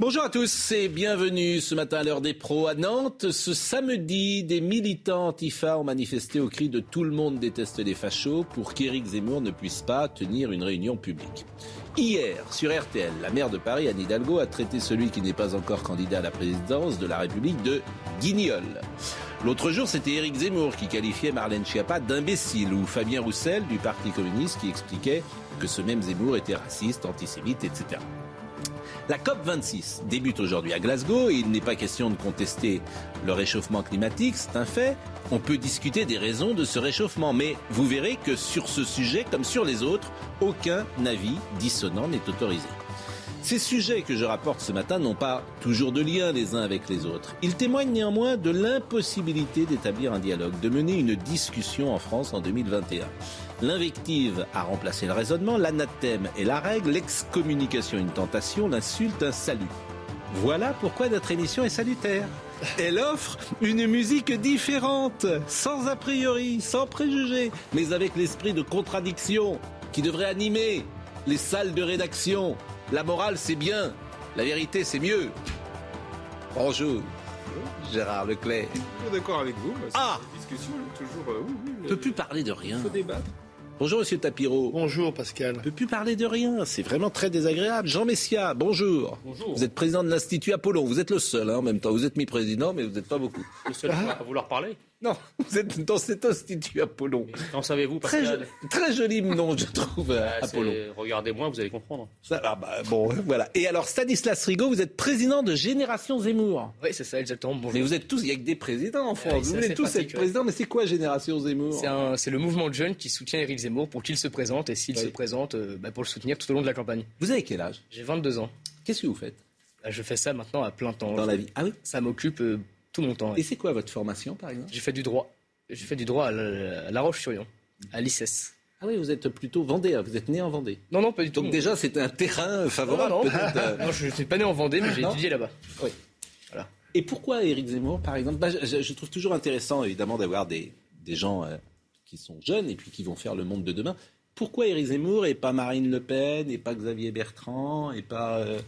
Bonjour à tous et bienvenue ce matin à l'heure des pros à Nantes. Ce samedi, des militants antifa ont manifesté au cri de tout le monde déteste les fachos pour qu'Éric Zemmour ne puisse pas tenir une réunion publique. Hier, sur RTL, la maire de Paris, Anne Hidalgo, a traité celui qui n'est pas encore candidat à la présidence de la République de guignol. L'autre jour, c'était Éric Zemmour qui qualifiait Marlène Schiappa d'imbécile ou Fabien Roussel du Parti communiste qui expliquait que ce même Zemmour était raciste, antisémite, etc. La COP26 débute aujourd'hui à Glasgow et il n'est pas question de contester le réchauffement climatique, c'est un fait. On peut discuter des raisons de ce réchauffement, mais vous verrez que sur ce sujet, comme sur les autres, aucun avis dissonant n'est autorisé. Ces sujets que je rapporte ce matin n'ont pas toujours de lien les uns avec les autres. Ils témoignent néanmoins de l'impossibilité d'établir un dialogue, de mener une discussion en France en 2021. L'invective a remplacé le raisonnement, l'anathème est la règle, l'excommunication une tentation, l'insulte un salut. Voilà pourquoi notre émission est salutaire. Elle offre une musique différente, sans a priori, sans préjugés, mais avec l'esprit de contradiction qui devrait animer les salles de rédaction. La morale, c'est bien. La vérité, c'est mieux. Bonjour. Gérard Leclerc. Je suis d'accord avec vous. Ah discussion toujours. euh, oui, oui, On peut plus parler de rien. Il faut débattre. Bonjour, monsieur Tapiro. Bonjour Pascal. On peut plus parler de rien. C'est vraiment très désagréable. Jean Messia, bonjour. Bonjour. Vous êtes président de l'Institut Apollon. Vous êtes le seul hein, en même temps. Vous êtes mi-président, mais vous n'êtes pas beaucoup. Le seul à vouloir parler Non, vous êtes dans cet Institut Apollon. Qu'en savez-vous, Très, jo- très joli nom, je trouve, euh, Ah, c'est- Apollon. Regardez-moi, vous allez comprendre. Ça, ah bah, bon, voilà. Et alors, Stanislas Rigaud, vous êtes président de Génération Zemmour. Oui, c'est ça, exactement. Bonjour. Mais vous êtes tous, il y a que des présidents en France. vous voulez tous pratique, être ouais. président, mais c'est quoi Génération Zemmour? C'est le mouvement de jeunes qui soutient Éric Zemmour pour qu'il se présente et s'il Oui. se présente, euh, bah, pour le soutenir tout au long de la campagne. Vous avez quel âge? J'ai 22 ans. Qu'est-ce que vous faites? Bah, je fais ça maintenant à plein temps. dans la vie Ah oui? Ça m'occupe euh, tout mon temps. Et c'est quoi votre formation, par exemple? J'ai fait du droit. J'ai fait du droit à La, Roche-sur-Yon, à l'ICES. Ah oui, vous êtes plutôt vendéen, vous êtes né en Vendée. Non, non, pas du tout. Donc déjà, c'était un terrain favorable. non, euh. Non, je ne suis pas né en Vendée, mais j'ai étudié là-bas. Et pourquoi Éric Zemmour, par exemple? Bah, je, je trouve toujours intéressant, évidemment, d'avoir des, des gens euh, qui sont jeunes et puis qui vont faire le monde de demain. Pourquoi Éric Zemmour et pas Marine Le Pen et pas Xavier Bertrand et pas euh,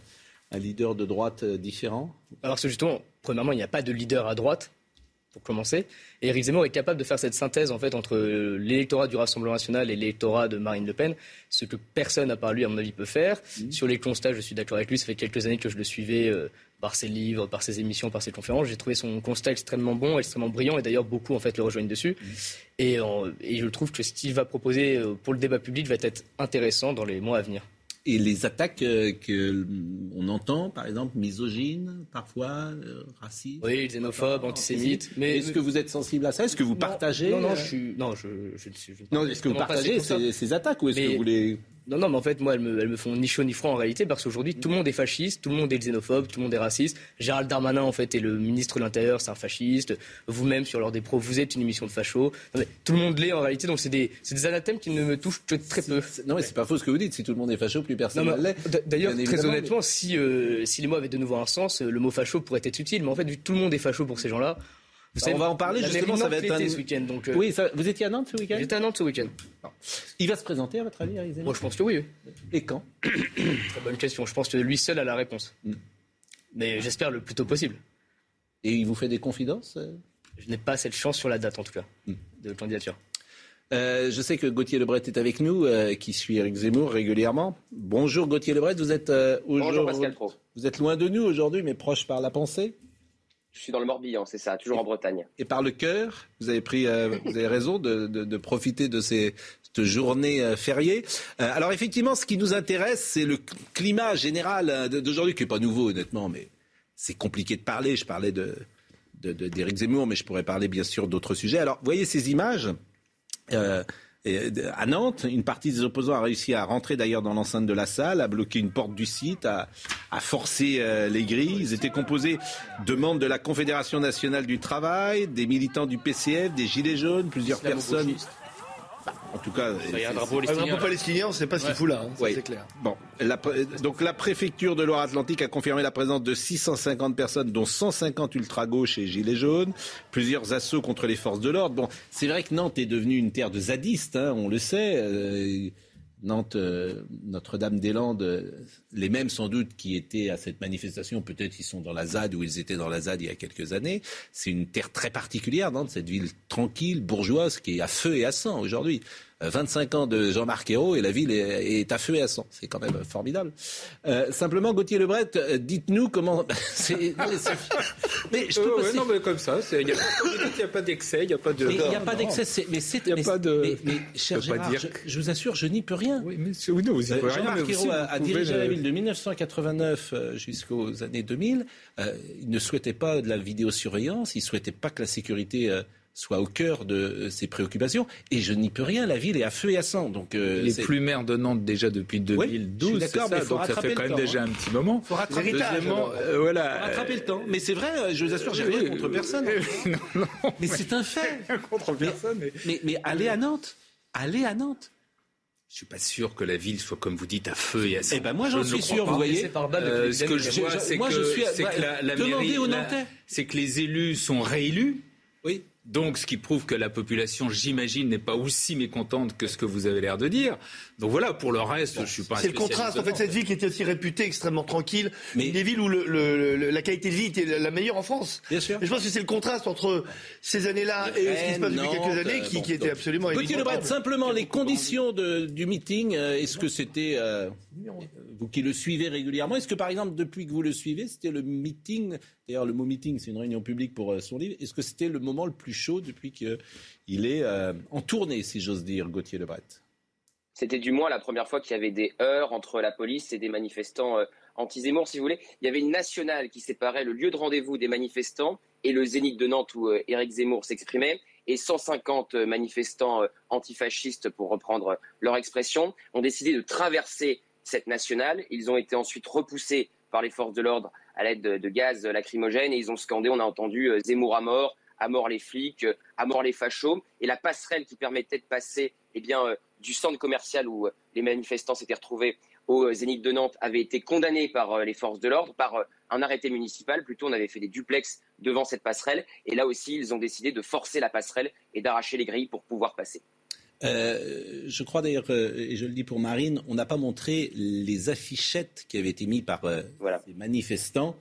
un leader de droite euh, différent Alors, c'est justement, premièrement, il n'y a pas de leader à droite, pour commencer. Et Éric Zemmour est capable de faire cette synthèse, en fait, entre euh, l'électorat du Rassemblement national et l'électorat de Marine Le Pen, ce que personne, à part lui, à mon avis, peut faire. Sur les constats, je suis d'accord avec lui. Ça fait quelques années que je le suivais euh, par ses livres, par ses émissions, par ses conférences. J'ai trouvé son constat extrêmement bon, extrêmement brillant, et d'ailleurs, beaucoup, en fait, le rejoignent dessus. Et, euh, et je trouve que ce qu'il va proposer pour le débat public va être intéressant dans les mois à venir. Et les attaques euh, que on entend, par exemple, misogynes, parfois, euh, racistes. Oui, xénophobe, antisémite. Mais Est-ce que vous êtes sensible à ça? Est-ce que vous Non, partagez Non, non, euh, je suis. Non, je, je Non, est-ce que vous partagez ces ces, attaques ou est-ce que vous les... Non, non, mais en fait, moi, elles me, elles me font ni chaud ni froid en réalité, parce qu'aujourd'hui, tout le monde est fasciste, tout le monde est xénophobe, tout le monde est raciste. Gérald Darmanin, en fait, est le ministre de l'Intérieur, c'est un fasciste. Vous-même, sur l'heure des pros, vous êtes une émission de facho. Non, mais tout le monde l'est en réalité, donc c'est des, des anathèmes qui ne me touchent que très peu. Non, mais c'est pas faux ce que vous dites. Si tout le monde est facho, plus personne ne l'est. D'ailleurs, très honnêtement, si, euh, si les mots avaient de nouveau un sens, le mot facho pourrait être utile. Mais en fait, vu que tout le monde est facho pour ces gens-là, vous on va en parler, justement, ça va être un- ce week-end. Donc, euh, Oui, ça- vous étiez à Nantes ce week-end? J'étais à Nantes ce week-end. Il va se présenter, à votre avis, Zemmour? Moi, je pense que oui. Et quand? Très bonne question. Je pense que lui seul a la réponse. Mm. Mais j'espère le plus tôt possible. Et il vous fait des confidences euh? Je n'ai pas cette chance sur la date, en tout cas, Mm. de candidature. Euh, je sais que Gauthier Lebret est avec nous, euh, qui suit Eric Zemmour régulièrement. Bonjour Gauthier Lebret, vous êtes euh, aujourd'hui- Bonjour Pascal Pro. Vous êtes loin de nous aujourd'hui, mais proche par la pensée? Je suis dans le Morbihan, c'est ça, toujours en Bretagne. et par le cœur. Vous avez pris, euh, vous avez raison de, de- de profiter de ces cette journée euh, fériée. Euh, alors effectivement, ce qui nous intéresse, c'est le climat général d'aujourd'hui, qui est pas nouveau honnêtement, mais c'est compliqué de parler. Je parlais de- d'Éric Zemmour, mais je pourrais parler bien sûr d'autres sujets. Alors, voyez ces images. Euh, Et, à Nantes, une partie des opposants a réussi à rentrer d'ailleurs dans l'enceinte de la salle, à bloquer une porte du site, à, à forcer euh, les grilles. Ils étaient composés de membres de la Confédération nationale du travail, des militants du PCF, des Gilets jaunes, plusieurs personnes. En tout cas, Il y a un drapeau Un drapeau palestinien. palestinien, on ne sait pas ce qu'il fout là, hein, c'est clair. Bon, la pré- donc la préfecture de Loire-Atlantique a confirmé la présence de 650 personnes, dont 150 ultra-gauches et gilets jaunes, plusieurs assauts contre les forces de l'ordre. Bon, c'est vrai que Nantes est devenue une terre de zadistes, hein, on le sait. Euh, Nantes, euh, Notre-Dame-des-Landes, euh, les mêmes sans doute qui étaient à cette manifestation, peut-être ils sont dans la ZAD ou ils étaient dans la ZAD il y a quelques années. C'est une terre très particulière, Nantes, cette ville tranquille, bourgeoise, qui est à feu et à sang aujourd'hui. Euh, 25 ans de Jean-Marc Ayrault et la ville est, est à feu et à sang. C'est quand même formidable. Euh, simplement, Gauthier Lebret, euh, dites-nous comment... c'est- mais je peux ouais, non, mais comme ça, il n'y a, pas d'excès, il n'y a pas de. mais il n'y a pas d'excès, mais c'est... Il y a mais- pas de- Mais, mais, cher Gérard, dire je, vous assure, je n'y peux rien. Oui, mais oui, non, vous y Euh, pouvez rien, Jean-Marc Ayrault a, dirigé la ville de 1989 euh, jusqu'aux années 2000. Euh, il ne souhaitait pas de la vidéosurveillance, il ne souhaitait pas que la sécurité euh, soit au cœur de euh, ses préoccupations. Et je n'y peux rien, la ville est à feu et à sang. Donc, euh, Il est c'est- plus maire de Nantes déjà depuis Oui, je 2012, suis c'est d'accord, ça, mais faut donc ça rattraper fait quand le même temps, déjà hein. un petit moment. faut rattraper, Deuxièmement, alors. euh, voilà. faut rattraper le temps. Mais c'est vrai, euh, je vous assure, j'ai rien contre personne. non, non, Mais c'est un fait. contre personne. Mais... Mais, mais allez à Nantes. Allez à Nantes. Je suis pas sûr que la ville soit, comme vous dites, à feu et à sang. Eh ben moi Je j'en suis le sûr, pas. vous voyez. Euh, ce que je vois, je- c'est que, je la, mairie, aux la- Nantais. c'est que les élus sont réélus. Oui. Donc, ce qui prouve que la population, j'imagine, n'est pas aussi mécontente que ce que vous avez l'air de dire. Donc voilà, pour le reste, je suis pas. C'est le contraste. En fait, cette ville qui était aussi réputée extrêmement tranquille, Mais- une des villes où le- le- le- la qualité de vie était la meilleure en France. Bien sûr. Et je pense que c'est le contraste entre ces années-là et ce qui se passe depuis quelques années qui, bon, qui était donc, absolument Gauthier. Lebret, simplement les conditions de- du meeting, euh, est-ce que c'était, euh, vous qui le suivez régulièrement, est-ce que par exemple depuis que vous le suivez, c'était le meeting, d'ailleurs le mot meeting c'est une réunion publique pour euh, son livre, est-ce que c'était le moment le plus chaud depuis qu'il est euh, en tournée, si j'ose dire, Gauthier Lebret? C'était du moins la première fois qu'il y avait des heurts entre la police et des manifestants euh, anti-Zemmour, si vous voulez. Il y avait une nationale qui séparait le lieu de rendez-vous des manifestants et le zénith de Nantes où euh, Éric Zemmour s'exprimait. Et 150 manifestants euh, antifascistes, pour reprendre leur expression, ont décidé de traverser cette nationale. Ils ont été ensuite repoussés par les forces de l'ordre à l'aide de, gaz lacrymogène et ils ont scandé, on a entendu Zemmour à mort, à mort les flics, à mort les fachos. Et la passerelle qui permettait de passer eh bien, du centre commercial où euh, les manifestants s'étaient retrouvés au euh, Zénith de Nantes avait été condamnée par euh, les forces de l'ordre, par un arrêté municipal. Plutôt, on avait fait des duplex devant cette passerelle. Et là aussi, ils ont décidé de forcer la passerelle et d'arracher les grilles pour pouvoir passer. Euh, je crois d'ailleurs, euh, et je le dis pour Marine, on n'a pas montré les affichettes qui avaient été mises par euh, Voilà. ces manifestants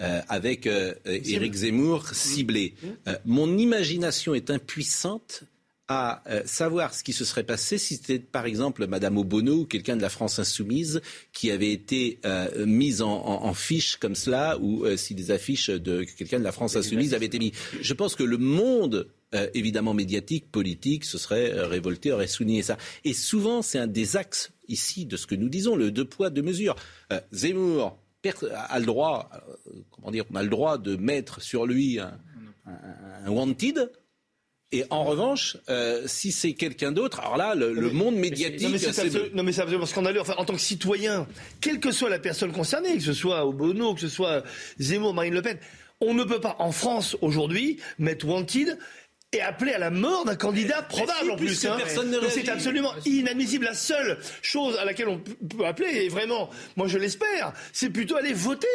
euh, avec Éric Zemmour ciblé. Euh, mon imagination est impuissante à euh, savoir ce qui se serait passé si c'était par exemple Madame Obono ou quelqu'un de la France insoumise qui avait été euh, mise en, en- en fiche comme cela ou euh, si des affiches de quelqu'un de la France insoumise avaient été mises. Je pense que le monde euh, évidemment médiatique, politique, se serait euh, révolté, aurait souligné ça. Et souvent, c'est un des axes ici de ce que nous disons, le deux poids, deux mesures. Euh, Zemmour a le droit, comment dire, on a le droit de mettre sur lui un, un- un wanted. Et en revanche, euh, si c'est quelqu'un d'autre, alors là, le, le monde médiatique, Non mais c'est absolu- absolument scandaleux. Enfin, en tant que citoyen, quelle que soit la personne concernée, que ce soit Obono, que ce soit Zemmour, Marine Le Pen, on ne peut pas en France aujourd'hui mettre wanted et appeler à la mort d'un candidat probable en plus. hein. c'est absolument inadmissible. La seule chose à laquelle on peut appeler, et vraiment, moi je l'espère, c'est plutôt aller voter.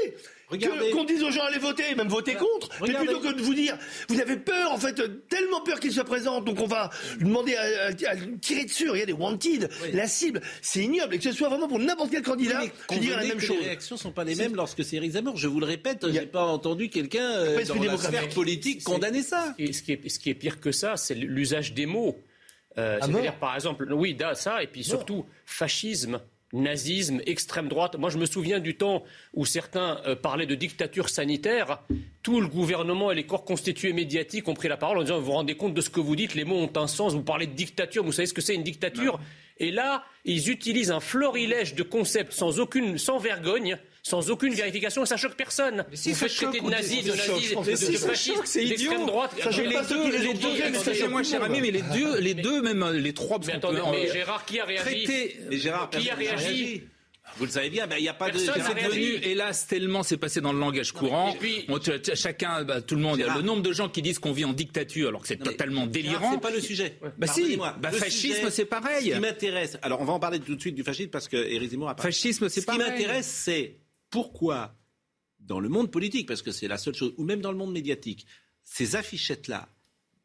Regardez. Qu'on dise aux gens allez voter, même voter contre, mais Regardez. plutôt que de vous dire, vous avez peur en fait, tellement peur qu'il se présente, donc on va lui demander à, à- à tirer dessus. Il y a des wanted, la cible, c'est ignoble, et que ce soit vraiment pour n'importe quel candidat, Mais je dirais la même que chose. Les réactions sont pas les mêmes lorsque c'est Éric Zemmour. Je vous le répète, j'ai pas entendu quelqu'un euh, dans la sphère politique condamner ça. Et ce qui, est, ce qui est pire que ça, c'est l'usage des mots. Euh, Ah C'est-à-dire, par exemple, oui, ça, et puis surtout, fascisme, nazisme, extrême droite. Moi, je me souviens du temps où certains euh, parlaient de dictature sanitaire. Tout le gouvernement et les corps constitués médiatiques ont pris la parole en disant Vous vous rendez compte de ce que vous dites Les mots ont un sens. Vous parlez de dictature. Vous savez ce que c'est une dictature? Et là, ils utilisent un florilège de concepts sans aucune, sans vergogne, sans aucune vérification, et ça choque personne. si, Vous ça faites choque, traiter de nazis, de nazis, de, de fascistes, d'extrême idiot. droite. Ça choque les deux, qui les deux, mais Excusez-moi, cher ami, mais les deux, les deux, même euh, les trois, parce Mais qu'on attendez, peut, mais euh, Gérard, qui a réagi. Mais Qui a réagi Vous le savez bien, ben, il n'y a pas de. Personne n'a C'est devenu, hélas, tellement c'est passé dans le langage courant. et puis- On- chacun, bah, tout le monde, Gérard. le nombre de gens qui disent qu'on vit en dictature alors que c'est Non, mais totalement Gérard, délirant. C'est pas le sujet. Bah si, bah Le fascisme, c'est pareil. Ce qui m'intéresse, alors on va en parler tout de suite du fascisme parce que Éric Zemmour a parlé. Fascisme, c'est Ce qui pareil. m'intéresse, c'est pourquoi, dans le monde politique, parce que c'est la seule chose, ou même dans le monde médiatique, ces affichettes-là,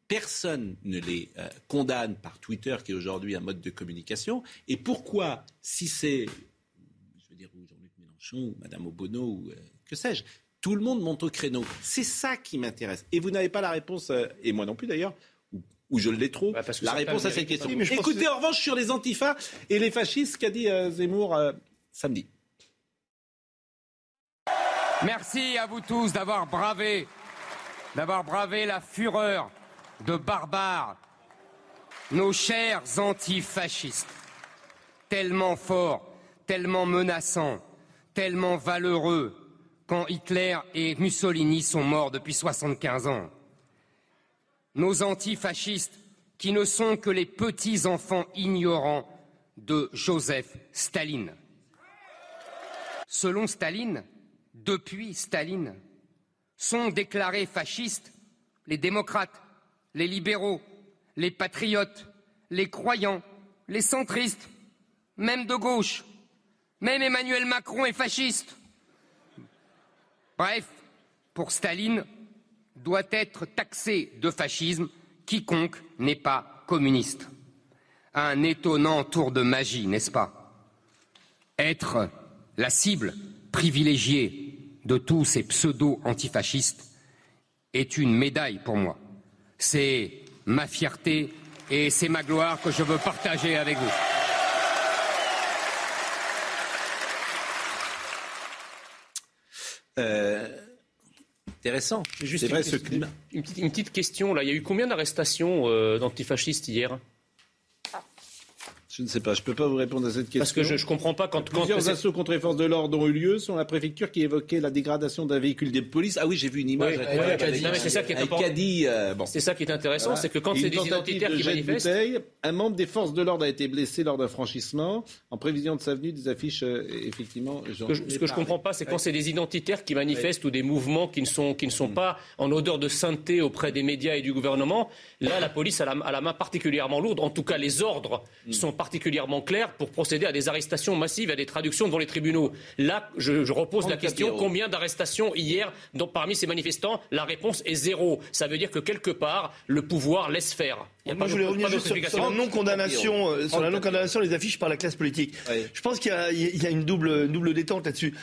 personne ne les euh, condamne par Twitter, qui est aujourd'hui un mode de communication. Et pourquoi, si c'est, je veux dire, ou Jean-Luc Mélenchon, ou Madame Obono, ou euh, que sais-je, tout le monde monte au créneau. C'est ça qui m'intéresse. Et vous n'avez pas la réponse, euh, et moi non plus d'ailleurs, ou, je l'ai trop, Bah, parce que la réponse à cette question. Oui, Écoutez en revanche sur les antifas et les fascistes, qu'a dit Zemmour samedi. Merci à vous tous d'avoir bravé, d'avoir bravé la fureur de barbares, nos chers antifascistes, tellement forts, tellement menaçants, tellement valeureux, quand Hitler et Mussolini sont morts depuis 75 ans. Nos antifascistes qui ne sont que les petits enfants ignorants de Joseph Staline. Selon Staline, depuis Staline, sont déclarés fascistes les démocrates, les libéraux, les patriotes, les croyants, les centristes, même de gauche. Même Emmanuel Macron est fasciste. Bref, pour Staline, doit être taxé de fascisme quiconque n'est pas communiste. Un étonnant tour de magie, n'est-ce pas? Être la cible privilégiée de tous ces pseudo-antifascistes est une médaille pour moi. C'est ma fierté et c'est ma gloire que je veux partager avec vous. Euh, intéressant. Juste C'est vrai une ce. Une petite, une petite question, là. Il y a eu combien d'arrestations euh, d'antifascistes hier? Je ne sais pas, je ne peux pas vous répondre à cette question. Parce que je ne comprends pas quand... Plusieurs assauts contre les forces de l'ordre ont eu lieu, selon la préfecture qui évoquait la dégradation d'un véhicule des polices. Ah oui, j'ai vu une image. C'est ça qui est avec important. caddie, euh, bon. C'est ça qui est intéressant, Voilà. c'est que quand c'est des identitaires de qui de manifestent... un membre des forces de l'ordre a été blessé lors d'un franchissement. En prévision de sa venue, des affiches, euh, effectivement. Ce que je, je comprends pas, c'est quand c'est des identitaires qui manifestent ou des mouvements qui ne sont, qui ne sont pas en odeur de sainteté auprès des médias et du gouvernement. Là, la police a la, a la main particulièrement lourde. En tout cas, les ordres sont particulièrement clairs pour procéder à des arrestations massives, à des traductions devant les tribunaux. Là, je, je repose la question combien d'arrestations hier parmi ces manifestants La réponse est zéro. Ça veut dire que quelque part, le pouvoir laisse faire. Il y a Moi, pas je voulais revenir juste sur, la non-condamnation, euh, sur la non-condamnation des affiches par la classe politique. Oui. Je pense qu'il y a, il y a une double, une double détente là-dessus.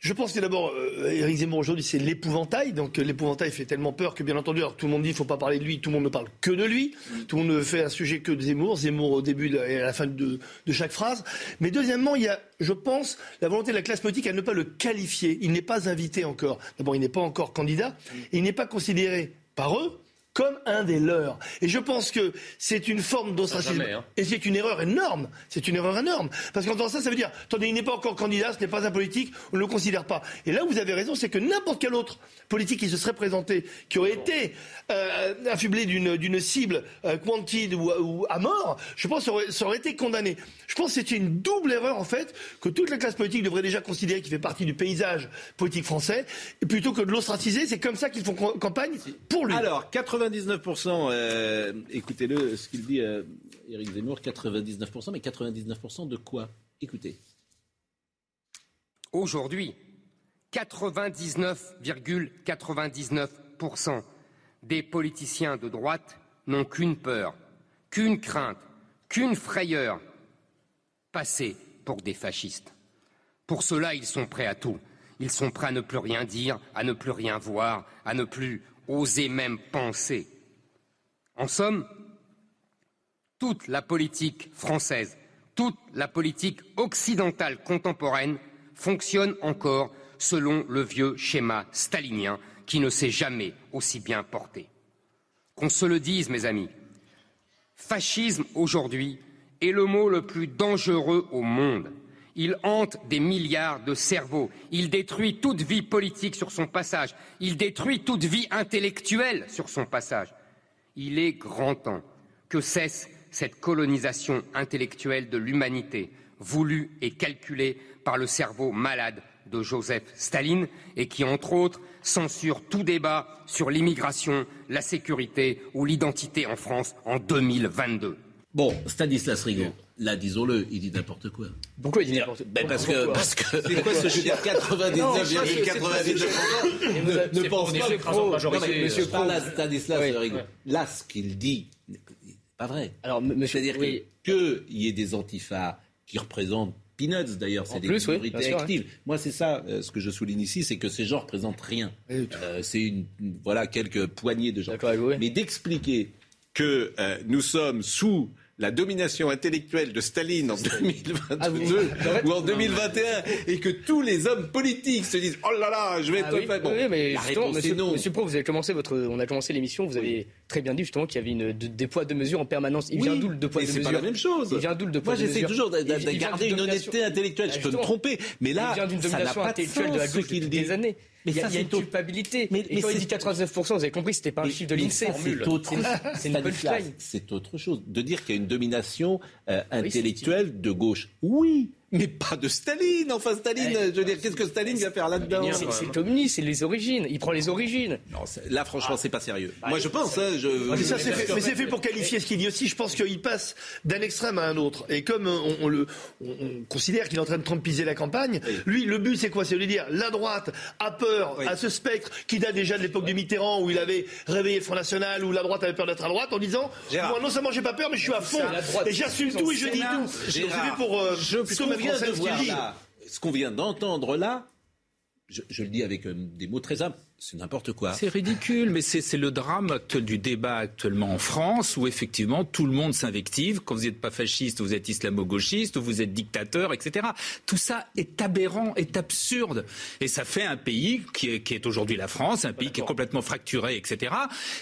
Je pense que d'abord, euh, Éric Zemmour aujourd'hui, c'est l'épouvantail. Donc euh, l'épouvantail fait tellement peur que, bien entendu, alors tout le monde dit qu'il ne faut pas parler de lui, tout le monde ne parle que de lui. Tout le monde ne fait un sujet que de Zemmour. Zemmour au début et à la fin de, de chaque phrase. Mais deuxièmement, il y a, je pense, la volonté de la classe politique à ne pas le qualifier. Il n'est pas invité encore. D'abord, il n'est pas encore candidat. Et il n'est pas considéré par eux comme un des leurs. Et je pense que c'est une forme d'ostracisme. Jamais, hein. Et c'est une erreur énorme. C'est une erreur énorme. Parce qu'en ça, ça veut dire, attendez, il n'est pas encore candidat, ce n'est pas un politique, on ne le considère pas. Et là, vous avez raison, c'est que n'importe quel autre politique qui se serait présenté, qui aurait été euh, affublé d'une cible euh, quantide ou, ou à mort, je pense ça aurait, ça aurait été condamné. Je pense que c'est une double erreur, en fait, que toute la classe politique devrait déjà considérer qu'il fait partie du paysage politique français, plutôt que de l'ostraciser, c'est comme ça qu'ils font campagne pour lui. Alors, 99%, euh, écoutez-le, ce qu'il dit euh, Éric Zemmour, 99%, mais 99% de quoi? Écoutez. Aujourd'hui, 99,99% des politiciens de droite n'ont qu'une peur, qu'une crainte, qu'une frayeur, passer pour des fascistes. Pour cela, ils sont prêts à tout. Ils sont prêts à ne plus rien dire, à ne plus rien voir, à ne plus oser même penser. En somme, toute la politique française, toute la politique occidentale contemporaine fonctionne encore selon le vieux schéma stalinien qui ne s'est jamais aussi bien porté. Qu'on se le dise, mes amis, fascisme aujourd'hui est le mot le plus dangereux au monde. Il hante des milliards de cerveaux. Il détruit toute vie politique sur son passage. Il détruit toute vie intellectuelle sur son passage. Il est grand temps que cesse cette colonisation intellectuelle de l'humanité, voulue et calculée par le cerveau malade de Joseph Staline et qui, entre autres, censure tout débat sur l'immigration, la sécurité ou l'identité en France en 2022. Bon, Stanislas Rigaud, là, disons-le, il dit n'importe quoi. Pourquoi il dit n'importe Ben parce que, Pourquoi parce que, c'est quoi ce je veux dire, 99,99% ne, ne pense pas Écrasante majorité, Non, mais Monsieur euh, par là, Stanislas Oui. Rigaud. Là, ce qu'il dit, n'est pas vrai. Alors, m- monsieur, C'est-à-dire oui. que qu'il y ait des antifas qui représentent Peanuts d'ailleurs, c'est des plus, oui, minorités bien sûr, actives. Moi, c'est ça euh, ce que je souligne ici, c'est que ces gens représentent rien. Euh, c'est une, une- voilà quelques poignées de gens. Mais d'expliquer que euh, nous sommes sous la domination intellectuelle de Staline en 2022 Ah, vous- ou en 2021 et que tous les hommes politiques se disent oh là là je vais Ah être oui, fait. Bon, oui, mais la réponse monsieur, est non. monsieur Pro, vous avez commencé votre, on a commencé l'émission, vous avez très bien dit justement qu'il y avait une, de- des poids de mesure en permanence. Il Oui, vient d'où le deux poids de c'est mesure pas la même chose. Il vient d'où le deux poids Moi, j'essaie toujours de, de- de garder une domination- honnêteté intellectuelle. Je peux me tromper, mais là, il vient d'une ça n'a domination pas de intellectuelle de la gauche depuis des années. Mais il y a, ça, il y a c'est une culpabilité. Mais- et mais quand il dit 99%, vous avez compris, c'était pas un Mais- chiffre de l'INSEE. C'est autre. C'est autre chose. De dire qu'il y a une domination euh, intellectuelle de gauche. Oui, mais pas de Staline. Enfin, Staline, Eh, je veux dire, qu'est-ce que Staline vient faire là-dedans C'est communiste, c'est les origines. Il prend les origines. Non, là, franchement, c'est pas sérieux. Bah, Moi, je pense. hein, je... Mais ça, c'est fait, pour qualifier ce qu'il dit aussi. Je pense qu'il passe d'un extrême à un autre. Et comme on, on le, on, on considère qu'il est en train de trompiser la campagne, lui, le but, c'est quoi? C'est de lui dire la droite a peur Oui. à ce spectre qui date déjà de l'époque de Mitterrand où il avait réveillé le Front National, où la droite avait peur d'être à droite, en disant Gérard. Moi, non seulement j'ai pas peur, mais je suis à fond. Et j'assume tout et je dis tout. Gérard, fait pour euh, je, vient de voir là, ce qu'on vient d'entendre là, je, je le dis avec euh, des mots très simples, c'est n'importe quoi. C'est ridicule, mais c'est le drame actuel du débat actuellement en France, où effectivement tout le monde s'invective. Quand vous n'êtes pas fasciste, vous êtes islamo-gauchiste, ou vous êtes dictateur, etc. Tout ça est aberrant, est absurde. Et ça fait un pays qui est, qui est aujourd'hui la France, un pays qui est complètement fracturé, etc.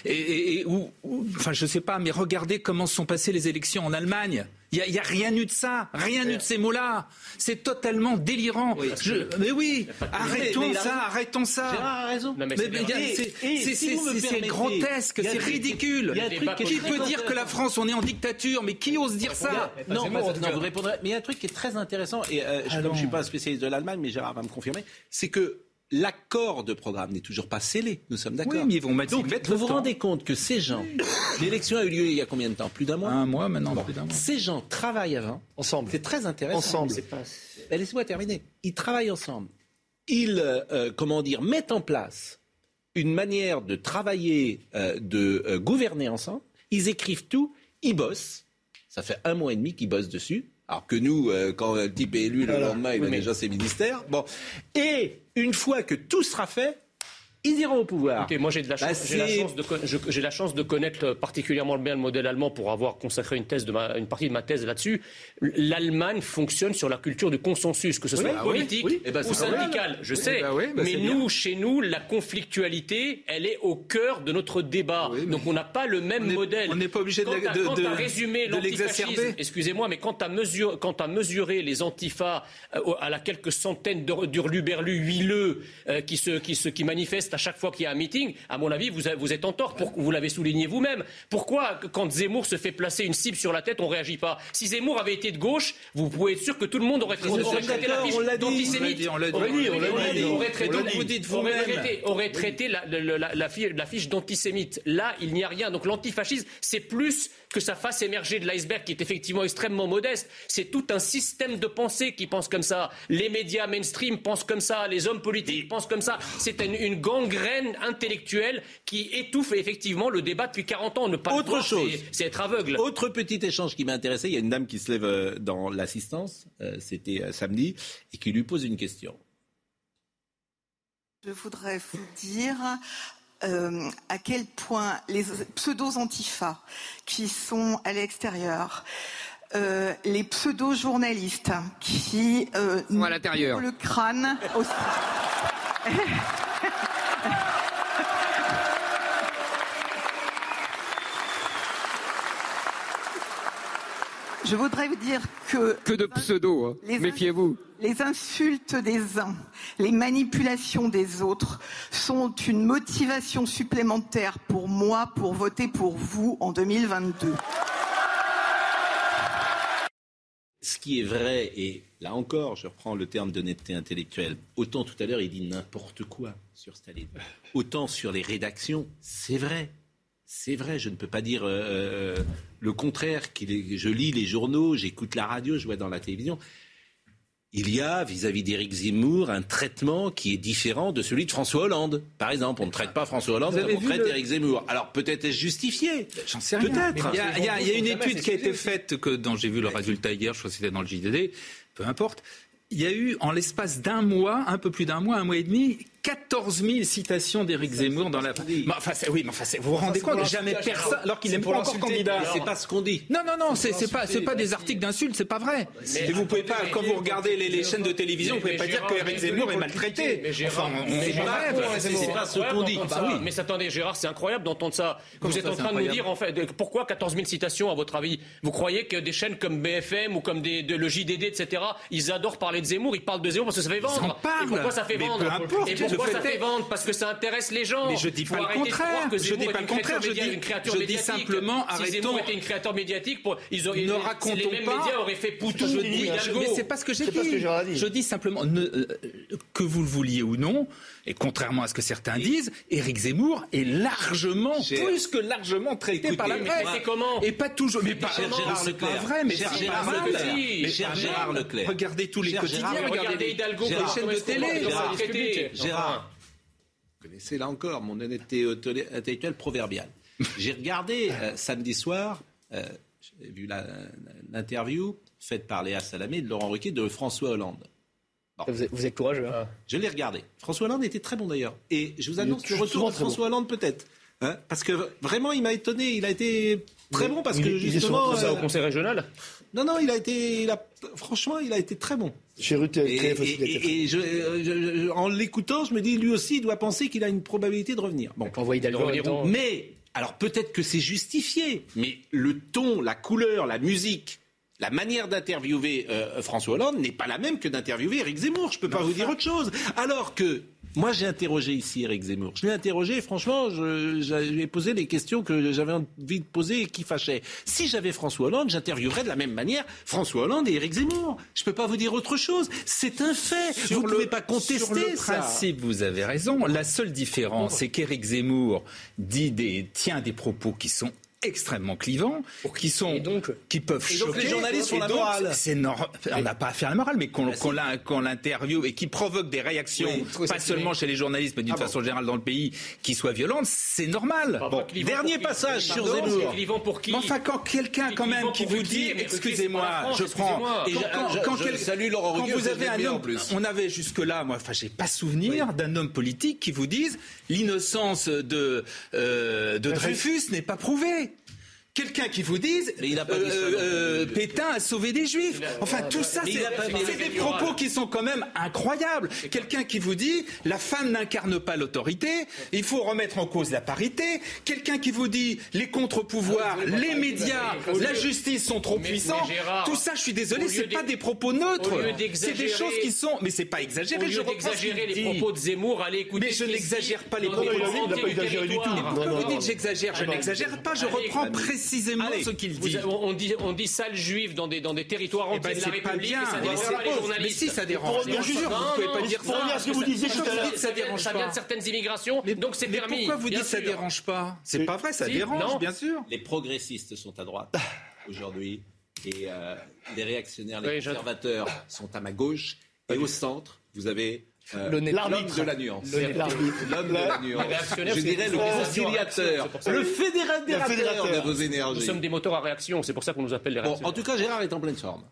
Et, et- et où, où- enfin, je sais pas, mais regardez comment se sont passées les élections en Allemagne. Il n'y a, il y a rien eu de ça, rien eu de ces mots-là. C'est totalement délirant. Je- mais oui, arrêtons Mais- ça, arrêtons ça. Gérard a raison. Non, mais c'est grotesque, c'est un ridicule. un qui peut dire que la France, on est en dictature Mais qui ose dire ça? Non, vous répondrez. Mais il y a un truc qui est très intéressant, et euh, je, ne suis pas un spécialiste de l'Allemagne, mais Gérard va me confirmer, c'est que l'accord de programme n'est toujours pas scellé. Nous sommes d'accord. Oui, mais ils vont mettre, Donc, vous le vous temps. rendez compte que ces gens, l'élection a eu lieu il y a combien de temps? Plus d'un mois? Un mois maintenant, plus d'un mois. Ces gens travaillent avant. Ensemble. C'est très intéressant. Ensemble. pas- Ben, Laissez-moi terminer. Ils travaillent ensemble. Ils, euh, euh, comment dire, mettent en place une manière de travailler, euh, de euh, gouverner ensemble. Ils écrivent tout, ils bossent. Ça fait un mois et demi qu'ils bossent dessus. Alors que nous, quand un type est élu le lendemain, il a déjà ses ministères. Bon. Et une fois que tout sera fait, ils iront au pouvoir. Écoutez, moi j'ai de la Bah, chance, j'ai la c'est- chance de con- je- j'ai la chance de connaître euh, particulièrement bien le modèle allemand pour avoir consacré une thèse de ma- une partie de ma thèse là-dessus. L'Allemagne fonctionne sur la culture du consensus, que ce soit ah oui, politique oui. Eh ben, ou syndical. Je sais, bah bah, mais nous, bien. chez nous, la conflictualité, elle est au cœur de notre débat. Mais Donc on n'a pas le même on modèle. on n'est pas obligé de l'exacerber. excusez-moi, mais quand as, mesure, quand mesuré les antifas euh, à la quelques centaines d'hur- d'hurluberlus huileux euh, qui, se, qui, se, qui manifestent à chaque fois qu'il y a un meeting, à mon avis, vous, vous êtes en tort. Pour- vous l'avez souligné vous-même. Pourquoi, quand Zemmour se fait placer une cible sur la tête, on ne réagit pas? Si Zemmour avait été de gauche, vous pouvez être sûr que tout le monde aurait, traité l'affiche on l'a dit. d'antisémite. On l'a dit, on l'a dit. On l'a dit, on l'a dit. aurait traité- On l'a dit. Vous dites aurait vous-même. traité, aurait traité la, la, la- la fi- la fiche d'antisémite. Là, il n'y a rien. Donc l'antifascisme, c'est plus que ça fasse émerger de l'iceberg qui est effectivement extrêmement modeste. C'est tout un système de pensée qui pense comme ça. Les médias mainstream pensent comme ça. Les hommes politiques pensent comme ça. C'est une, une gangrène intellectuelle qui étouffe effectivement le débat depuis 40 ans. Ne pas Autre voir, chose. c'est- c'est être aveugle. Autre petit échange qui m'a intéressé, il y a une dame qui se lève euh, dans l'assistance, euh, c'était euh, samedi, et qui lui pose une question. Je voudrais vous dire euh, à quel point les pseudo-antifas qui sont à l'extérieur, euh, les pseudo-journalistes qui euh, Sont à l'intérieur. le crâne aussi. Je voudrais vous dire que... Que de pseudo, hein. Les- méfiez-vous. Les insultes des uns, les manipulations des autres sont une motivation supplémentaire pour moi pour voter pour vous en 2022. Ce qui est vrai, et là encore, je reprends le terme d'honnêteté intellectuelle, autant tout à l'heure il dit n'importe quoi sur Staline, autant sur les rédactions, c'est vrai. C'est vrai, je ne peux pas dire euh, le contraire. je lis les journaux, j'écoute la radio, je vois dans la télévision. Il y a, vis-à-vis d'Éric Zemmour, un traitement qui est différent de celui de François Hollande. Par exemple, on ne traite pas François Hollande comme on traite le- Éric Zemmour. Alors peut-être est-ce justifié? J'en sais rien. Peut-être. Il y a, il y a- il y a une étude qui a été faite, que, dont j'ai vu le résultat hier, je crois que c'était dans le JDD, peu importe. Il y a eu, en l'espace d'un mois, un peu plus d'un mois, un mois et demi, 14 000 citations d'Éric Zemmour dans la. Mais enfin, c'est- oui, mais enfin, vous vous rendez compte, jamais personne, alors qu'il n'est pas encore candidat. Mais c'est pas ce qu'on dit. Non, non, non, c'est pas, c'est pas des articles d'insultes, c'est pas vrai. Et vous pouvez pas, quand vous regardez les, chaînes de télévision, vous pouvez pas dire qu'Éric Zemmour est maltraité. Mais Gérard, Enfin, mais c'est- pas ce qu'on dit. Mais attendez, Gérard, c'est incroyable d'entendre ça. Vous êtes en train de nous dire, en fait, pourquoi 14 000 citations, à votre avis Vous croyez que des chaînes comme BFM ou comme le JDD, etc., ils adorent parler de Zemmour, ils parlent de Zemmour parce que ça fait vendre. en parlent. Et pourquoi ça fait Mais vendre pourquoi ça fait vendre Parce que ça intéresse les gens. Mais je dis pas le contraire. que Je dis pas le contraire. Je dis- une créature je dis simplement, Si arrêtons- Zemmour était une créature médiatique, pour, ils auraient, Ne les racontons mêmes pas- médias auraient fait Poutou Je dis, mais c'est pas ce que j'ai C'est pas ce que dit. Je dis simplement ne- euh, que vous le vouliez ou non, et contrairement à ce que certains disent, Éric Zemmour est largement, Cher- plus que largement traité par la presse. mais c'est comment Et pas toujours. Mais pas, c'est pas vrai, mais Cher Gérard pas mal. Leclerc. Mais Cher. Gérard Leclerc. Regardez tous les Cher quotidiens, Gérard Regardez regardez Hidalgo, Gérard, comment chaîne est-ce de télé, Gérard, les. Vous connaissez là encore mon honnêteté intellectuelle proverbiale. J'ai regardé euh, samedi soir, euh, j'ai vu l'interview faite par Léa Salamé de Laurent Ruquier de François Hollande. Vous êtes, vous êtes courageux. hein. Je l'ai regardé. François Hollande était très bon d'ailleurs. Et je vous annonce le retour de François Hollande peut-être. Hein, parce que vraiment, il m'a étonné. Il a été très bon parce il que est- il est justement. au euh, conseil régional non, non, il a été. il a- franchement, il a été très bon. Chez Ruth, Et, très et- et- et je- euh, je- je- en l'écoutant, je me dis, lui aussi, il doit penser qu'il a une probabilité de revenir. Bon. Même temps, Mais, alors peut-être que c'est justifié, mais le ton, la couleur, la musique, la manière d'interviewer euh, François Hollande n'est pas la même que d'interviewer Éric Zemmour. Je peux pas vous dire autre chose. Alors que moi, j'ai interrogé ici Éric Zemmour. Je l'ai interrogé, et franchement, je, je lui ai posé les questions que j'avais envie de poser et qui fâchaient. Si j'avais François Hollande, j'interviewerais de la même manière François Hollande et Éric Zemmour. Je peux pas vous dire autre chose. C'est un fait. vous ne pouvez pas contester Sur le ça. principe, vous avez raison. La seule différence, c'est qu'Éric Zemmour dit des, tient des propos qui sont extrêmement clivants, qui sont, Et donc qui peuvent Et donc choquer. les journalistes font la donc, morale. C'est on n'a pas à faire la morale, mais qu'on Bah, l'interviewe et qui provoque des réactions, Oui, pas seulement chez les journalistes, mais d'une Ah bon. façon générale dans le pays, qui soient violentes, c'est normal. Bon. dernier pour qui passage sur Zemmour. pour qui Mais enfin, quand quelqu'un, quand même, qui vous dit, excusez-moi, je prends, quand, salue Laurent quand Ruquier, vous vous avez un homme, en plus. on avait jusque-là, moi, enfin, j'ai pas souvenir d'un homme politique qui vous dise l'innocence de, euh, de Dreyfus n'est pas prouvée. Quelqu'un qui vous dise Mais il a pas dit ça, euh, euh, Pétain a sauvé des juifs. Enfin, tout ça, c'est des propos qui sont quand même incroyables. Quelqu'un qui vous dit la femme n'incarne pas l'autorité, il faut remettre en cause la parité. Quelqu'un qui vous dit les contre-pouvoirs, les médias, la justice sont trop puissants. tout ça, je suis désolé, au lieu c'est pas des propos neutres. au lieu C'est des choses qui sont, mais c'est pas Au exagéré. lieu je reprends ce d'exagérer qu'il les dit. propos de Zemmour, allez écouter. Mais je n'exagère pas les propos de Zemmour, Non, vous dites j'exagère Je Ah n'exagère pas, je reprends allez. Précisément Allez. ce qu'il dit. on, on dit, on dit sale juive dans des, dans des territoires Eh entiers ben, de la c'est pas République bien. et ça Mais dérange pas les journalistes. mais si, ça dérange. Pour sûr, juste- vous non, pouvez non, pas dire pour ça. revenir à ce que vous disiez ça tout à l'heure. Ça dérange ça vient de certaines immigrations, donc c'est Mais permis. pourquoi vous dites ça dérange pas? C'est pas vrai, ça dérange, non. bien sûr. Les progressistes sont à droite aujourd'hui et euh, les réactionnaires, les Oui, je- conservateurs sont à ma gauche et au centre, vous avez euh, l'arbitre. de la nuance. L'homme de la nuance. Je dirais le conciliateur, le fédérateur, de vos Nous énergies. sommes des moteurs à réaction, c'est pour ça qu'on nous appelle les Bon, réactionnaires. en tout cas, Gérard est en pleine forme.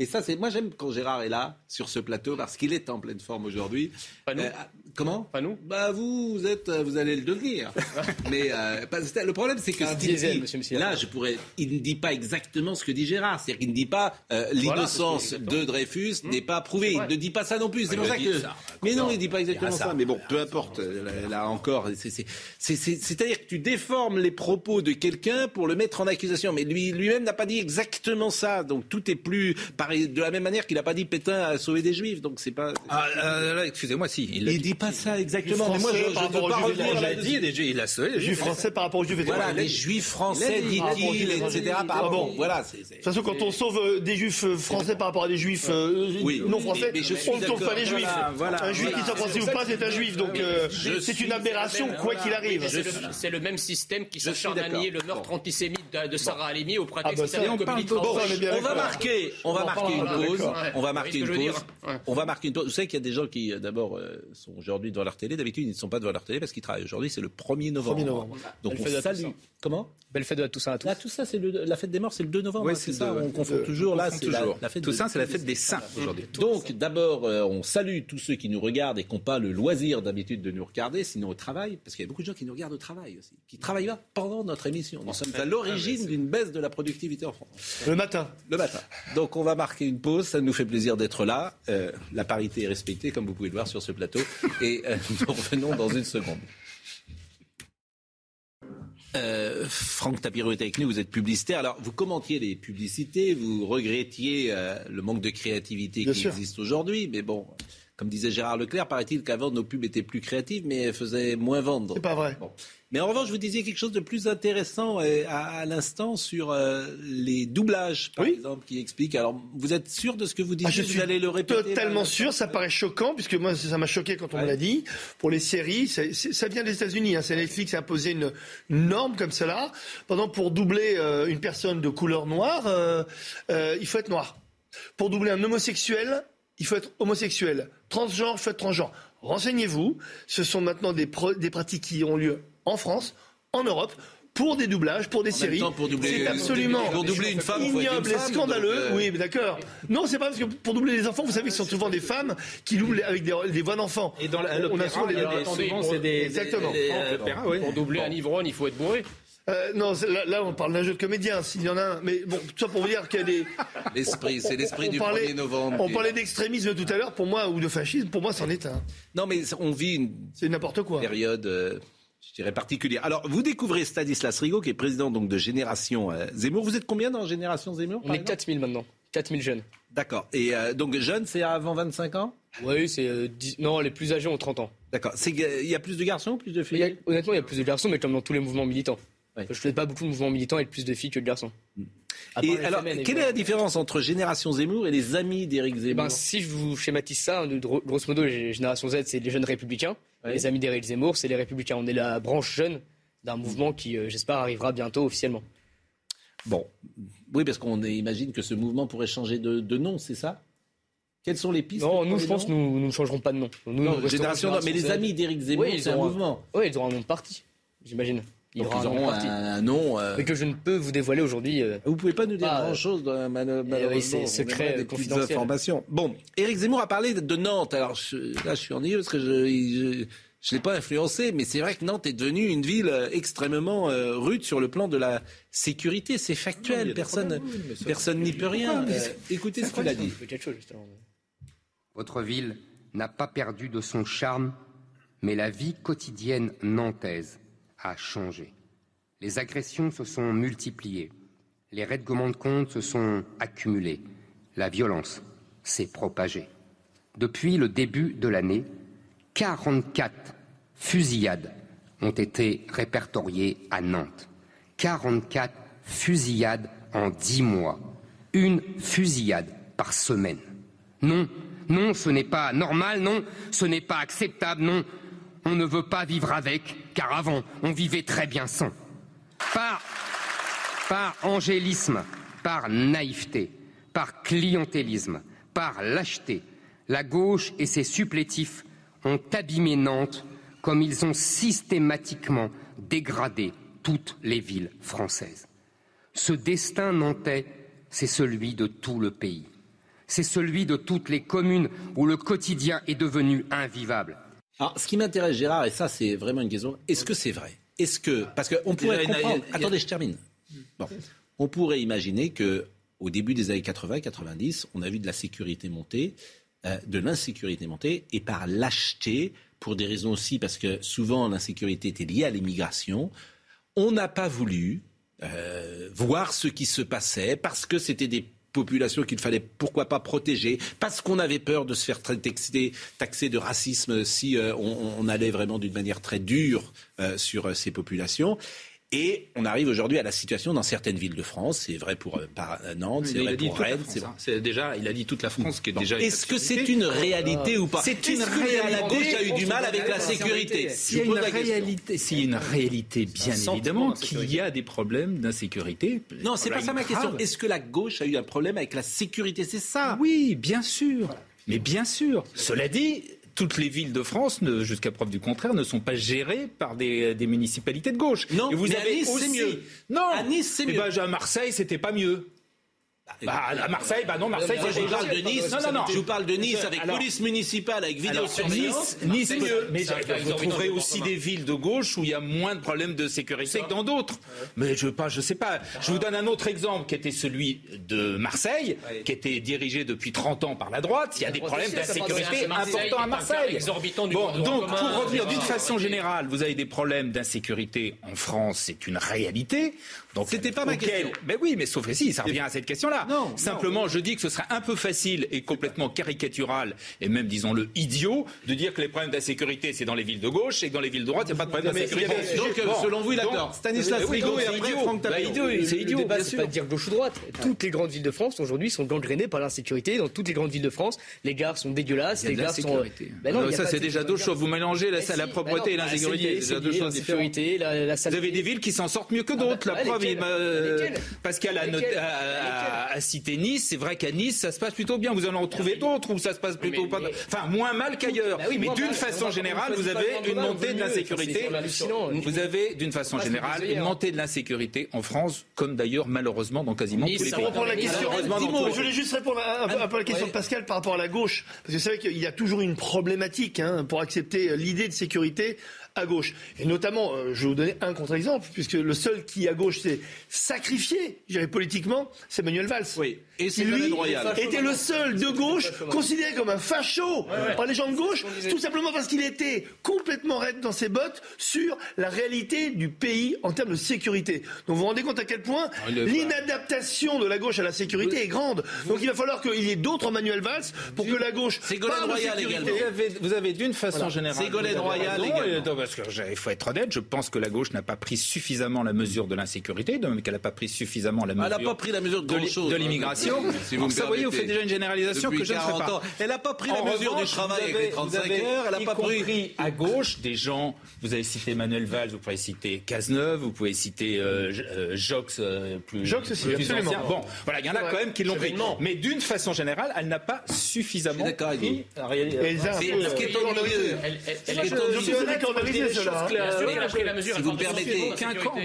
Et ça, c'est moi j'aime quand Gérard est là sur ce plateau parce qu'il est en pleine forme aujourd'hui. Pas nous. Euh, comment Pas nous. Bah vous, vous êtes, euh, vous allez le devenir. Mais euh, le problème, c'est que ce diesel, dit- monsieur là, je pourrais. Il ne dit pas exactement ce que dit Gérard. C'est-à-dire qu'il ne dit pas euh, l'innocence que- de Dreyfus n'est pas prouvée. Il ne dit pas ça non plus. C'est pour a ça que. ça. Mais non, il dit pas exactement ça. ça. Mais bon, peu importe. euh, Là, là encore, c'est- c'est- c'est- c'est- c'est-à-dire que tu déformes les propos de quelqu'un pour le mettre en accusation. Mais lui, lui-même n'a pas dit exactement ça. Donc tout est plus pareil de la même manière qu'il n'a pas dit Pétain a sauvé des Juifs. Donc c'est pas. Ah, euh, excusez-moi, si. Il, Il dit. dit pas ça exactement. Mais moi, je, par ne rapport veux aux pas Juifs revenir Il a sauvé. les Juifs français par rapport aux juifs Voilà, étrangers. les juifs français, dit-il, Ah bon, etc. Par Ah. Voilà, De toute façon, quand on sauve euh, des juifs euh, français par rapport à des juifs euh, non français, on ne sauve pas les juifs. Voilà, voilà, un juif voilà. qui soit français ou pas, c'est un juif. Donc Je c'est une aberration, quoi qu'il arrive. C'est le, même système qui suis s'acharne à d'accord. nier le meurtre antisémite de, Sarah Halimi au prétexte Ah bah on va marquer, on va marquer une pause. On va marquer Vous une pause. On va marquer une pause. Vous savez qu'il y a des gens qui, d'abord, sont aujourd'hui devant leur télé. D'habitude, ils ne sont pas devant leur télé parce qu'ils travaillent. Aujourd'hui, c'est le 1er novembre. 1er novembre. Donc Belle on salue. Comment? Belle fête de la Toussaint à tous. Là, tout ça, c'est le- la fête des morts, c'est le 2 novembre. Ouais, hein, c'est ça. le- On confond toujours. Là, c'est la, toujours. la fête Tout de- ça, c'est la fête des saints aujourd'hui. Donc, d'abord, euh, on salue tous ceux qui nous regardent et qui n'ont pas le loisir d'habitude de nous regarder, sinon au travail, parce qu'il y a beaucoup de gens qui nous regardent au travail aussi, qui travaillent pas pendant notre émission. Nous sommes à l'origine d'une baisse de la productivité en France. Le matin. Le matin. Donc, on va marquer une pause. Ça nous fait plaisir d'être là. Euh, la parité est respectée, comme vous pouvez le voir sur ce plateau. Et euh, nous revenons dans une seconde. Euh, Franck Tapiro est avec nous, vous êtes publicitaire. Alors, vous commentiez les publicités, vous regrettiez euh, le manque de créativité Bien qui sûr. existe aujourd'hui, mais bon, comme disait Gérard Leclerc, paraît-il qu'avant nos pubs étaient plus créatives, mais faisaient moins vendre. C'est pas vrai. Bon. Mais en revanche, vous disiez quelque chose de plus intéressant euh, à, l'instant sur euh, les doublages, par Oui. exemple, qui explique. Alors, vous êtes sûr de ce que vous disiez? Ah, je Vous suis allez le répéter totalement sûr, ça paraît choquant, puisque moi ça m'a choqué quand on Ouais. me l'a dit. Pour les séries, ça vient des États-Unis. Hein. C'est Netflix qui a imposé une, une norme comme cela. Pendant pour doubler euh, une personne de couleur noire, euh, euh, il faut être noir. Pour doubler un homosexuel, il faut être homosexuel. Transgenre, il faut être transgenre. Renseignez-vous. Ce sont maintenant des, pro- des pratiques qui ont lieu en France, en Europe. Pour des doublages, pour des En séries, temps, pour doubler- c'est absolument pour doubler une femme, ignoble et femme, scandaleux. donc, euh, Oui, mais d'accord. Non, c'est pas parce que pour doubler les enfants, vous savez que ce sont souvent des femmes qui doublent avec des, des voix d'enfants. Et dans la- à On a l'opéra, souvent des- Exactement. des- euh. Pour doubler un ivrogne, il faut être bourré. Euh, non, là, là, on parle d'un jeu de comédien, s'il y en a un. Mais bon, tout ça pour vous dire qu'il y a des. L'esprit, c'est l'esprit du parlait- 1er novembre. On parlait d'extrémisme tout à l'heure, pour moi, ou de fascisme, pour moi, c'en est un. Non, mais on vit une C'est n'importe quoi. période, euh, je dirais, particulière. Alors, vous découvrez Stanislas Rigaud, qui est président donc, de Génération euh, Zemmour. Vous êtes combien dans Génération Zemmour On est exemple 4000 maintenant. 4000 jeunes. D'accord. Et euh, donc, jeune, c'est avant 25 ans Oui, c'est. euh, Non, les plus âgés ont 30 ans. D'accord. Il y a plus de garçons ou plus de a- filles? honnêtement, il y a plus de garçons, mais comme dans tous les mouvements militants. Ouais. Je ne connais pas beaucoup de mouvements militants avec plus de filles que de garçons. Part Et alors, quelle est la différence entre Génération Zemmour et les amis d'Éric Eh Zemmour? ben, si je vous schématise ça, de- gros- grosso modo, Génération Z, c'est les jeunes républicains. Ouais. Les amis d'Éric Zemmour, c'est les républicains. On est la branche jeune d'un mouvement qui, euh, j'espère, arrivera bientôt officiellement. Bon, oui, parce qu'on imagine que ce mouvement pourrait changer de, de nom, c'est ça? Quelles sont les pistes Non, nous, je pense, nous, nous ne changerons pas de nom. Nous, Non, Génération, non, mais les amis d'Éric Zemmour, Oui, ils c'est un- mouvement. Oui, ils auront un nom de parti, j'imagine. Donc ils un de auront un, un nom. euh, Mais que je ne peux vous dévoiler aujourd'hui. euh, Vous pouvez pas nous dire Ah, grand chose, malheureusement. c'est on secret, aimerait des euh, petites informations. Bon, Éric Zemmour a parlé de, Nantes. Alors je- là, je suis ennuyeux parce que je, je, je l'ai pas influencé, mais c'est vrai que Nantes est devenue une ville euh, extrêmement euh, rude sur le plan de la sécurité. C'est factuel. personne, personne n'y peut rien. Euh, écoutez ce qu'il a dit. Votre ville n'a pas perdu de son charme, mais la vie quotidienne nantaise a changé. Les agressions se sont multipliées, les règlements de compte se sont accumulés, la violence s'est propagée. Depuis le début de l'année, 44 fusillades ont été répertoriées à Nantes. 44 fusillades en 10 mois. Une fusillade par semaine. Non, non, ce n'est pas normal, non, ce n'est pas acceptable, non. On ne veut pas vivre avec, car avant, on vivait très bien sans. Par, angélisme, par naïveté, par clientélisme, par lâcheté, la gauche et ses supplétifs ont abîmé Nantes comme ils ont systématiquement dégradé toutes les villes françaises. Ce destin nantais, c'est celui de tout le pays. c'est celui de toutes les communes où le quotidien est devenu invivable. Alors, ce qui m'intéresse, Gérard, et ça, c'est vraiment une question, est-ce que c'est vrai? Est-ce que. Parce qu'on pourrait comprendre. Attendez, je termine. Bon. On pourrait imaginer que au début des années 80-90, on a vu de la sécurité monter, euh, de l'insécurité monter, et par lâcheté, pour des raisons aussi, parce que souvent l'insécurité était liée à l'immigration, on n'a pas voulu euh, voir ce qui se passait, parce que c'était des populations qu'il fallait pourquoi pas protéger, parce qu'on avait peur de se faire taxer, de racisme si euh, on, on, allait vraiment d'une manière très dure euh, sur euh, ces populations. Et on arrive aujourd'hui à la situation dans certaines villes de France. C'est vrai pour euh, Nantes, c'est vrai pour Rennes. Hein. C'est déjà, il a dit toute la France qui est déjà. Est-ce que c'est une réalité ou pas C'est une réalité. La gauche a eu du mal avec la sécurité. S'il y a une réalité, s'il y a une réalité, bien évidemment, qu'il y a des problèmes d'insécurité. Non, c'est pas ça ma question. Est-ce que la gauche a eu un problème avec la sécurité? C'est ça. Oui, bien sûr. Mais bien sûr. Cela dit, toutes les villes de France, jusqu'à preuve du contraire, ne sont pas gérées par des, des municipalités de gauche. Non, Et vous mais avez à Nice, aussi... c'est mieux. Non, à Nice, c'est Eh mieux. ben, à Marseille, c'était pas mieux. Bah, à Marseille, bah non, Marseille, Moi, je c'est vous parle de Nice. Non, non, non. Je vous parle de Nice avec Alors- police municipale, avec vidéosurveillance. Nice, Nice c'est mieux. Mais C'est vous trouverez aussi des villes de gauche où il y a moins de problèmes de sécurité que dans d'autres. Mais je pas, je sais pas. Je vous donne un autre exemple qui était celui de Marseille, qui était dirigé depuis 30 ans par la droite. Il y a des problèmes d'insécurité importants à Marseille. Bon, donc pour revenir d'une Ah, façon générale, vous avez des problèmes d'insécurité en France, c'est une réalité. Donc C'était pas ma auquel- question. Mais oui, mais sauf que si, ça revient à cette question-là. Non, Simplement, je dis que ce serait un peu facile et complètement caricatural et même, disons-le, idiot de dire que les problèmes d'insécurité, c'est dans les villes de gauche et que dans les villes de droite, il n'y a pas de problème d'insécurité. Donc, euh, selon vous, il a tort. Stanislas Rigaud c'est idiot. Franck Bah, idiot, c'est idiot, c'est pas de dire gauche ou droite. Toutes les grandes villes de France aujourd'hui sont gangrénées par l'insécurité. Dans toutes les grandes villes de France, les gares sont dégueulasses. Il y a les gares sont. sécurité. Ben non, ça, c'est déjà deux choses. Vous mélangez la, propreté et l'insécurité. c'est déjà deux choses différentes. Vous avez des villes qui s'en sortent mieux que Ah d'autres. bah, la preuve, euh, Pascal a, noté- Lesquelles a- a- a cité Nice. C'est vrai qu'à Nice, ça se passe plutôt bien. Vous en retrouvez d'autres où ça se passe plutôt mais- pas. mais- Enfin, moins mal qu'ailleurs. Bah oui, mais d'une façon générale, vous avez une montée de l'insécurité. Vous avez d'une façon Pas générale une montée de l'insécurité en France, comme d'ailleurs malheureusement dans quasiment tous les pays. Pour la question, je voulais juste répondre à la question de Pascal par rapport à la gauche. Parce que c'est vrai qu'il y a toujours une problématique hein, pour accepter l'idée de sécurité à gauche. Et notamment, euh, je vais vous donner un contre-exemple, puisque le seul qui à gauche s'est sacrifié, je dirais politiquement, c'est Manuel Valls. Oui. Et qui c'est lui était le seul de gauche considéré comme un facho par les gens de gauche, tout simplement parce qu'il était complètement raide dans ses bottes sur la réalité du pays en termes de sécurité. Donc vous vous rendez compte à quel point est- l'inadaptation de la gauche à la sécurité est grande. Donc il va falloir qu'il y ait d'autres Manuel Valls pour que la gauche Ségolène parle de Royal sécurité. également. Vous avez, d'une façon générale. Ségolène Royal également. et- parce que je- il faut être honnête, je pense que la gauche n'a pas pris suffisamment la mesure de l'insécurité, de même qu'elle n'a pas pris suffisamment la mesure Elle n'a pas pris la mesure de de de l'immigration. Si vous Donc me ça, vous voyez, vous faites déjà une généralisation que je ne ferai 40 pas. ans. Elle n'a pas pris la mesure revanche, du travail vous avec avez- les 35 vous avez, heures. Elle n'a pas pris. à gauche des gens. Vous avez cité Manuel Valls, vous pouvez citer Cazeneuve, vous pouvez citer euh, euh, Jox, euh, plus, Jox aussi, plus absolument. ancien. Bon, voilà, il y en a quand même qui l'ont pris. Mais d'une façon générale, elle n'a pas suffisamment d'accord avec pris ennuyeux. Elle, elle, elle Cela. hein. Bien sûr qu'elle a pris la mesure. Si vous me permettez,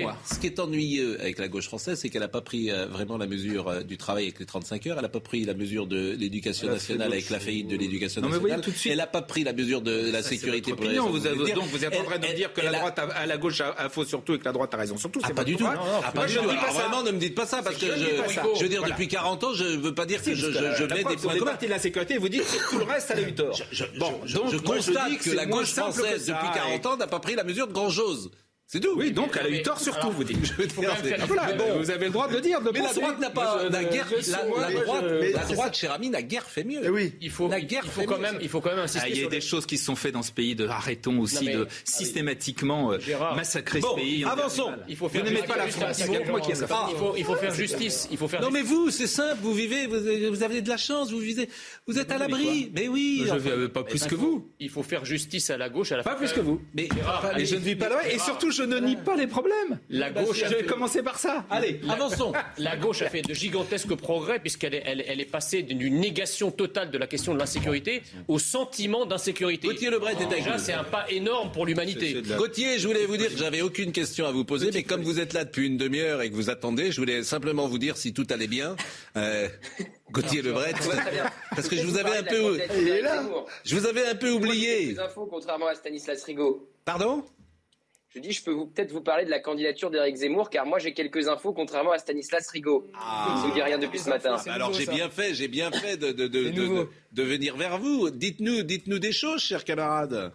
moi. Ce qui est ennuyeux avec la gauche française, c'est qu'elle n'a pas pris euh, vraiment la mesure euh, du travail avec les 35 heures. Elle n'a pas pris la mesure de l'éducation nationale avec la faillite de l'éducation nationale. Elle n'a pas pris la mesure de la Ça, sécurité pour les donc vous êtes en train de dire que la droite, a, à la gauche, a, faux sur tout et que la droite a raison sur tout. Ah, pas du tout. Ah, pas du tout. ça. vraiment, ne me dites pas ça parce que je ça. veux dire, depuis 40 ans, je ne veux pas dire que je, La mets des points communs. de l'insécurité et vous dites que tout le reste, elle a eu tort. bon, Je, donc, je moi, constate que, la gauche française, ça. depuis 40 ans, n'a pas pris la mesure de grand-chose. C'est tout. Oui, donc elle a eu tort sur tout, alors, vous dites. Vous avez le droit de le dire, de Mais la droite n'a pas, la guerre, droite, la cher ami, la guerre fait mieux. Oui. Il faut, La guerre il faut fait quand même, il faut quand même Ah, insister il y a des choses qui se sont faites dans ce pays de arrêtons aussi de ah systématiquement euh, massacrer ce pays. avançons. Il faut Vous n'aimez pas la France. Il faut, il faut faire justice. Il faut faire Non mais vous, c'est simple, vous vivez, vous, avez de la chance, vous vivez, vous êtes à l'abri. Mais oui. Je vais pas plus que vous. Il faut faire justice à la gauche, à la Pas plus que vous. Mais, je ne vis pas loin. Et surtout, je je ne nie pas les problèmes. La gauche je a vais commencer par ça. Allez, avançons. La gauche a fait de gigantesques progrès puisqu'elle est, elle, elle est passée d'une négation totale de la question de l'insécurité au sentiment d'insécurité. Gauthier Lebret est avec Déjà, c'est un pas énorme pour l'humanité. Gauthier, je voulais vous dire que j'avais aucune question à vous poser, mais comme vous êtes là depuis une demi-heure et que vous attendez, je voulais simplement vous dire si tout allait bien. Euh, Gauthier Lebret, parce que je vous avais un peu, Il est là. je vous avais un peu oublié. Des infos, contrairement à Stanislas Rigaud. Pardon? Je dis, je peux vous- peut-être vous parler de la candidature d'Éric Zemmour, car moi j'ai quelques infos, contrairement à Stanislas Rigaud. Ah. Je ne vous dis rien depuis ce matin. Alors j'ai bien fait, j'ai bien fait de, de, de, C'est de- nouveau. de- de venir vers vous. Dites-nous, dites-nous des choses, chers camarades.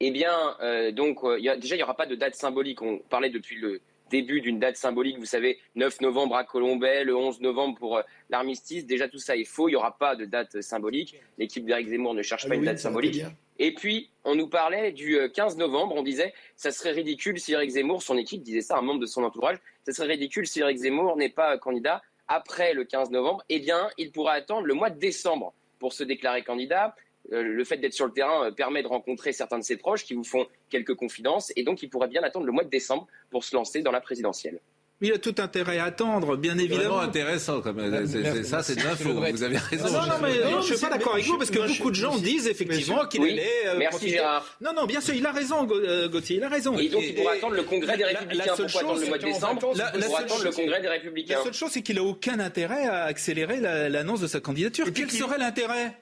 Eh bien, euh, donc, euh, il y a- déjà, il n'y aura pas de date symbolique. On parlait depuis le début d'une date symbolique, vous savez, 9 novembre à Colombay, le 11 novembre pour euh, l'armistice. Déjà, tout ça est faux. Il n'y aura pas de date symbolique. L'équipe d'Éric Zemmour ne cherche pas une date symbolique. Et puis, on nous parlait du euh, 15 novembre. On disait, ça serait ridicule si Eric Zemmour, son équipe disait ça, un membre de son entourage, ça serait ridicule si Eric Zemmour n'est pas euh, candidat après le 15 novembre. Eh bien, il pourra attendre le mois de décembre pour se déclarer candidat. Euh, le fait d'être sur le terrain euh, permet de rencontrer certains de ses proches qui vous font quelques confidences. Et donc, il pourrait bien attendre le mois de décembre pour se lancer dans la présidentielle. Il a tout intérêt à attendre, bien évidemment. intéressant, euh, c'est- c'est- ça, c'est de l'info. Vous avez raison. Non, non, mais Non, non, je suis mais pas d'accord avec mais vous parce que moi, beaucoup de gens disent effectivement qu'il Oui, allait. euh, merci profiter- Gérard. Non, non, bien sûr, il a raison, euh, Gauthier, il a raison. Et donc, il pourra attendre le congrès des la- la Républicains. seule Pourquoi attendre chose, le mois de c'est qu'en décembre vacances, La- la Pour seule attendre le chose, congrès des La Républicains. seule chose, c'est qu'il a aucun intérêt à accélérer la- l'annonce de sa candidature. Quel serait l'intérêt?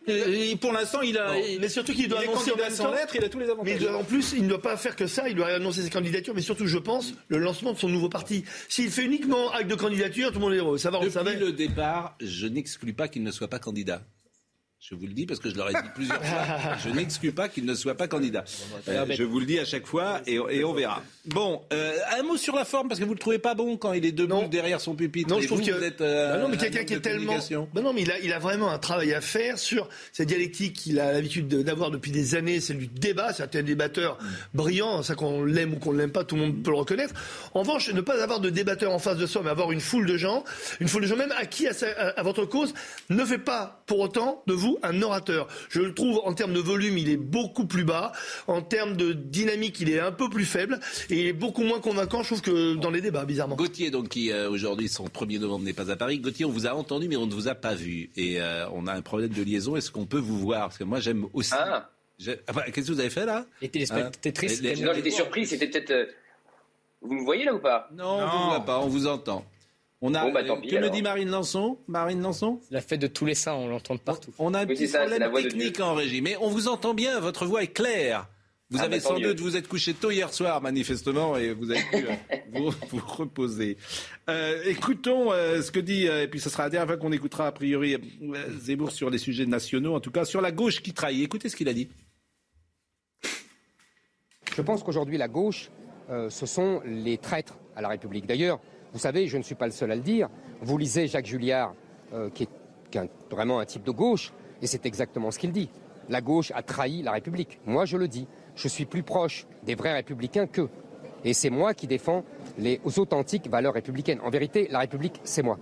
Pour l'instant, il a. Mais surtout qu'il doit annoncer sans temps. lettre, il a tous les Mais avantages. doit- en plus, il ne doit pas faire que ça, il doit annoncer ses candidatures, mais surtout, je pense, le lancement de son nouveau parti. S'il fait uniquement acte de candidature, tout le monde est heureux. Ça va, on Depuis savait. le départ, je n'exclus pas qu'il ne soit pas candidat. Je vous le dis parce que je leur ai dit plusieurs fois. Je n'exclus pas qu'il ne soit pas candidat. Euh, je vous le dis à chaque fois et, et on verra. Bon, euh, un mot sur la forme parce que vous le trouvez pas bon quand il est debout Non. derrière son pupitre. Non, je trouve vous, que. vous êtes, euh, Bah non, mais un quelqu'un qui est tellement. Bah non, mais il a, il a vraiment un travail à faire sur cette dialectique qu'il a l'habitude de- d'avoir depuis des années. C'est du débat. C'est un débatteur brillant. Ça qu'on l'aime ou qu'on l'aime pas, tout le monde peut le reconnaître. En revanche, ne pas avoir de débatteur en face de soi, mais avoir une foule de gens, une foule de gens même acquis à, sa- à- à votre cause, ne fait pas pour autant de vous un orateur. Je le trouve en termes de volume, il est beaucoup plus bas. En termes de dynamique, il est un peu plus faible et il est beaucoup moins convaincant, je trouve, que dans les débats, bizarrement. Gauthier, donc, qui euh, aujourd'hui, son 1er novembre n'est pas à Paris. Gauthier, on vous a entendu, mais on ne vous a pas vu. Et euh, on a un problème de liaison. Est-ce qu'on peut vous voir? Parce que moi, j'aime aussi. Ah, Ah bah, Qu'est-ce que vous avez fait là? Les téléspectatrices. Les- aiment non, j'étais surpris. C'était peut-être. euh, Vous me voyez là ou pas? Non, on ne vous voit pas, on vous entend. On a, Bon, bah, tant pis, que me dit Marine Lançon Marine Lançon La fête de tous les saints, on l'entend de partout. On a un Oui, petit ça, la problème technique en régie, mais on vous entend bien, votre voix est claire. Vous Ah, avez bah, sans mieux. doute, vous êtes couché tôt hier soir, manifestement, et vous avez pu euh, vous, vous reposer. Euh, écoutons euh, ce que dit, euh, et puis ce sera la dernière fois qu'on écoutera a priori euh, Zemmour sur les sujets nationaux, en tout cas sur la gauche qui trahit. Écoutez ce qu'il a dit. Je pense qu'aujourd'hui, la gauche, euh, ce sont les traîtres à la République. D'ailleurs, vous savez, je ne suis pas le seul à le dire. Vous lisez Jacques Julliard, euh, qui est, vraiment un type de gauche, et c'est exactement ce qu'il dit. La gauche a trahi la République. Moi, je le dis. Je suis plus proche des vrais républicains qu'eux. Et c'est moi qui défends les authentiques valeurs républicaines. En vérité, la République, c'est moi.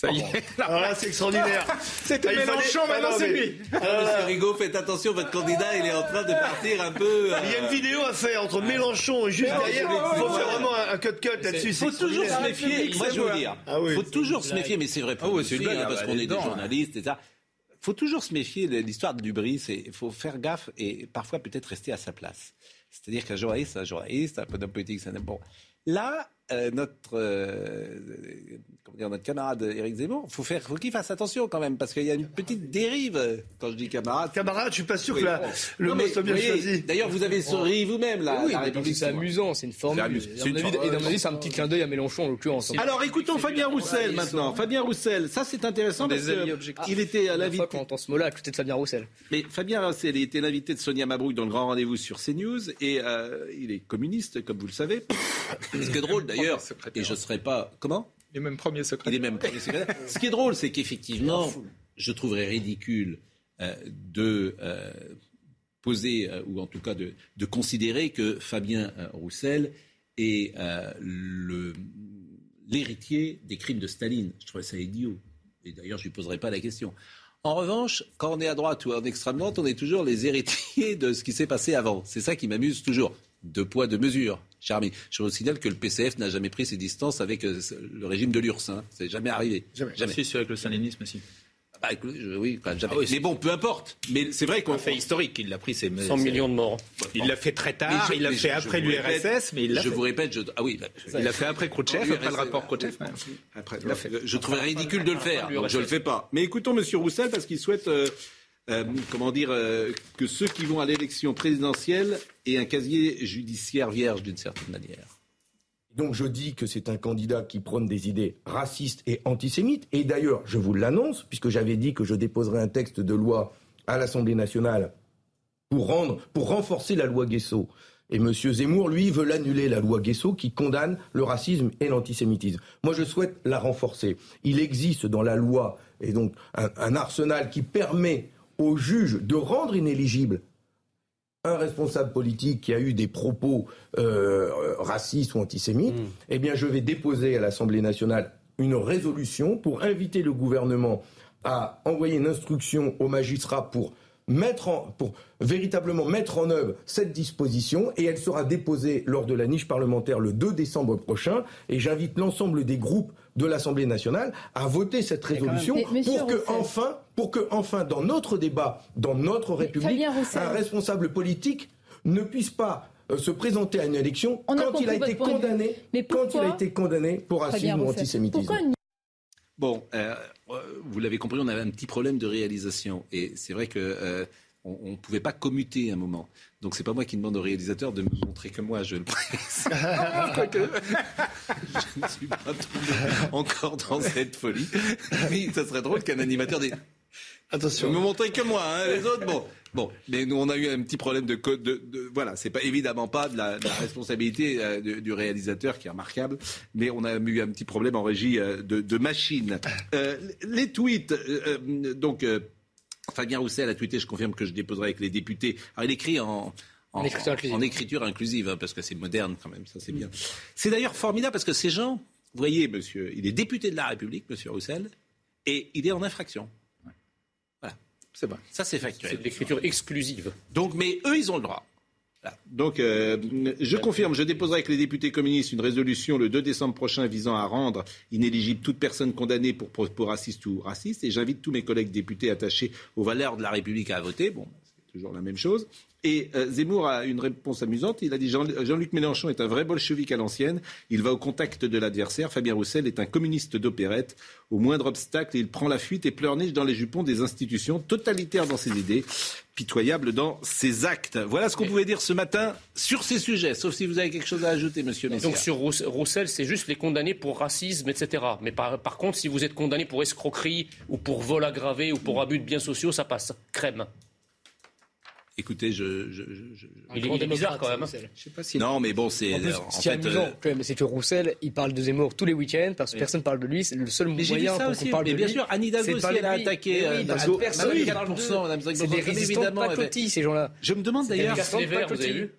Ça y est. Alors là, c'est extraordinaire. C'était Ah, il fallait- Mélenchon, Ah, maintenant non, c'est lui. Ah. Monsieur Rigaud, faites attention, votre candidat, il est en train de partir un peu. euh, Il y a une vidéo à faire entre Mélenchon et juste derrière. Il faut faire vraiment un cut-cut là-dessus. Il faut toujours se méfier. Moi, je veux vous dire, Ah oui. faut toujours se méfier, mais c'est vrai pour Ah ah parce bah, qu'on est est des journalistes et ça. faut toujours se méfier de l'histoire du bris. Il faut faire gaffe et parfois peut-être rester à sa place. C'est-à-dire qu'un journaliste, c'est un journaliste, un peu politique, c'est un bon. Là, euh, notre, euh, comment dire, notre camarade Éric Zemmour, faut faire, faut qu'il fasse attention quand même, parce qu'il y a une petite dérive. Quand je dis camarade, Camarade, je suis pas sûr Oui. que la- le Non, mot soit bien voyez, choisi. D'ailleurs, vous avez souri vous-même là. oui, c'est amusant, c'est une formule. une et dans mon avis, c'est un petit clin d'œil à Mélenchon, en l'occurrence. Alors écoutons Fabien Roussel maintenant. Fabien Roussel, ça c'est intéressant parce alliés que objectifs. il était à l'invité. fois qu'on entend ce mot-là à côté de Fabien Roussel. Mais Fabien Roussel il était l'invité de Sonia Mabrouk dans le grand rendez-vous sur CNews et euh, il est communiste comme vous le savez. Ce qui est drôle d'ailleurs, et je ne serais pas comment? Il est même premier secrétaire. Il est même premier secrétaire. Ce qui est drôle, c'est qu'effectivement, je trouverais ridicule euh, de euh, poser, euh, ou en tout cas de, de considérer que Fabien euh, Roussel est euh, le- l'héritier des crimes de Staline. Je trouve ça idiot. Et d'ailleurs, je ne lui poserai pas la question. En revanche, quand on est à droite ou en extrême droite, on est toujours les héritiers de ce qui s'est passé avant. C'est ça qui m'amuse toujours. Deux poids, deux mesures. Cher ami, je vous signale que le PCF n'a jamais pris ses distances avec euh, le régime de l'URSS. Hein. C'est jamais arrivé. Jamais. jamais. Si, c'est avec le stalinisme aussi. Bah, écoute, je- oui, enfin, jamais. Ah oui, mais bon, peu importe. Mais c'est vrai qu'on Un fait historique, il l'a pris, c'est 100 millions de morts. Il l'a fait très tard, je- il l'a fait je- après l'URSS, mais il l'a Je fait. vous répète, je, ah oui, là, Il l'a fait après Khrouchtchev, après le rapport Khrouchtchev. Après, je trouverais ridicule de le faire, donc je le fais pas. Mais écoutons Monsieur Roussel parce qu'il souhaite, euh, euh, comment dire, euh, que ceux qui vont à l'élection présidentielle aient un casier judiciaire vierge d'une certaine manière. Donc je dis que c'est un candidat qui prône des idées racistes et antisémites. Et d'ailleurs, je vous l'annonce, puisque j'avais dit que je déposerai un texte de loi à l'Assemblée nationale pour rendre, pour renforcer la loi Guesso. Et M. Zemmour, lui, veut l'annuler, la loi Guesso, qui condamne le racisme et l'antisémitisme. Moi, je souhaite la renforcer. Il existe dans la loi, et donc un arsenal qui permet aux juges de rendre inéligible un responsable politique qui a eu des propos euh, racistes ou antisémites, eh bien, je vais déposer à l'Assemblée nationale une résolution pour inviter le gouvernement à envoyer une instruction aux magistrats pour mettre en, pour véritablement mettre en œuvre cette disposition et elle sera déposée lors de la niche parlementaire le 2 décembre prochain et j'invite l'ensemble des groupes de l'Assemblée nationale à voter cette résolution Mais, pour que Roussel. enfin pour que enfin dans notre débat dans notre République un responsable politique ne puisse pas euh, se présenter à une élection On quand il a été condamné Mais quand il a été condamné pour racisme ou antisémitisme. Bon, euh, euh, vous l'avez compris, on avait un petit problème de réalisation. Et c'est vrai que euh, on ne pouvait pas commuter un moment. Donc c'est pas moi qui demande au réalisateur de me montrer que moi je le. Quoique, je ne suis pas tombé encore dans cette folie. Mais ça serait drôle qu'un animateur dise Attention. me montrer que moi, hein, les autres, bon. Bon, mais nous, on a eu un petit problème de code. De, de- voilà, c'est pas évidemment pas de la, de la responsabilité euh, de- du réalisateur qui est remarquable, mais on a eu un petit problème en régie euh, de, machine. Euh, les tweets, donc Fabien Roussel a tweeté, je confirme que je déposerai avec les députés. Alors il écrit en En écriture inclusive. en écriture inclusive, hein, parce que c'est moderne quand même, ça c'est bien. C'est d'ailleurs formidable parce que ces gens, vous voyez, monsieur, il est député de la République, monsieur Roussel, et il est en infraction. C'est vrai. Ça, c'est factuel. C'est de l'écriture exclusive. Donc, mais eux, ils ont le droit. Voilà. Donc, euh, je confirme, je déposerai avec les députés communistes une résolution le 2 décembre prochain visant à rendre inéligible toute personne condamnée pour propos racistes ou racistes. Et j'invite tous mes collègues députés attachés aux valeurs de la République à voter. Bon, toujours la même chose. Et euh, Zemmour a une réponse amusante. Il a dit Jean- Jean-Luc Mélenchon est un vrai bolchevique à l'ancienne. Il va au contact de l'adversaire. Fabien Roussel est un communiste d'opérette. Au moindre obstacle, il prend la fuite et pleurniche dans les jupons des institutions, totalitaire dans ses idées, pitoyable dans ses actes. Voilà ce qu'on pouvait dire ce matin sur ces sujets. Sauf si vous avez quelque chose à ajouter, monsieur Messia. Donc sur Rouss- Roussel, c'est juste les condamnés pour racisme, etc. Mais par, par contre, si vous êtes condamné pour escroquerie ou pour vol aggravé ou pour abus de biens sociaux, ça passe. Crème. Écoutez, je. je- je- je- Il est, il est bizarre quand même. hein. Roussel. Je sais pas si. Non, mais bon, c'est. En plus, en fait, amusant, euh, quand même, c'est que Roussel, il parle de Zemmour tous les week-ends parce que Oui. personne parle de lui. C'est le seul Mais moyen pour qu'on parle Mais de bien lui. sûr, Anne Hidalgo c'est de aussi, elle a de attaqué. Mais euh, oui, que personne oui, ne parle 4%, Madame d'eux. Zagbo, C'est des bien résistants évidemment, pas cotis, ces gens-là. Je me demande d'ailleurs. Les verres, vous avez vu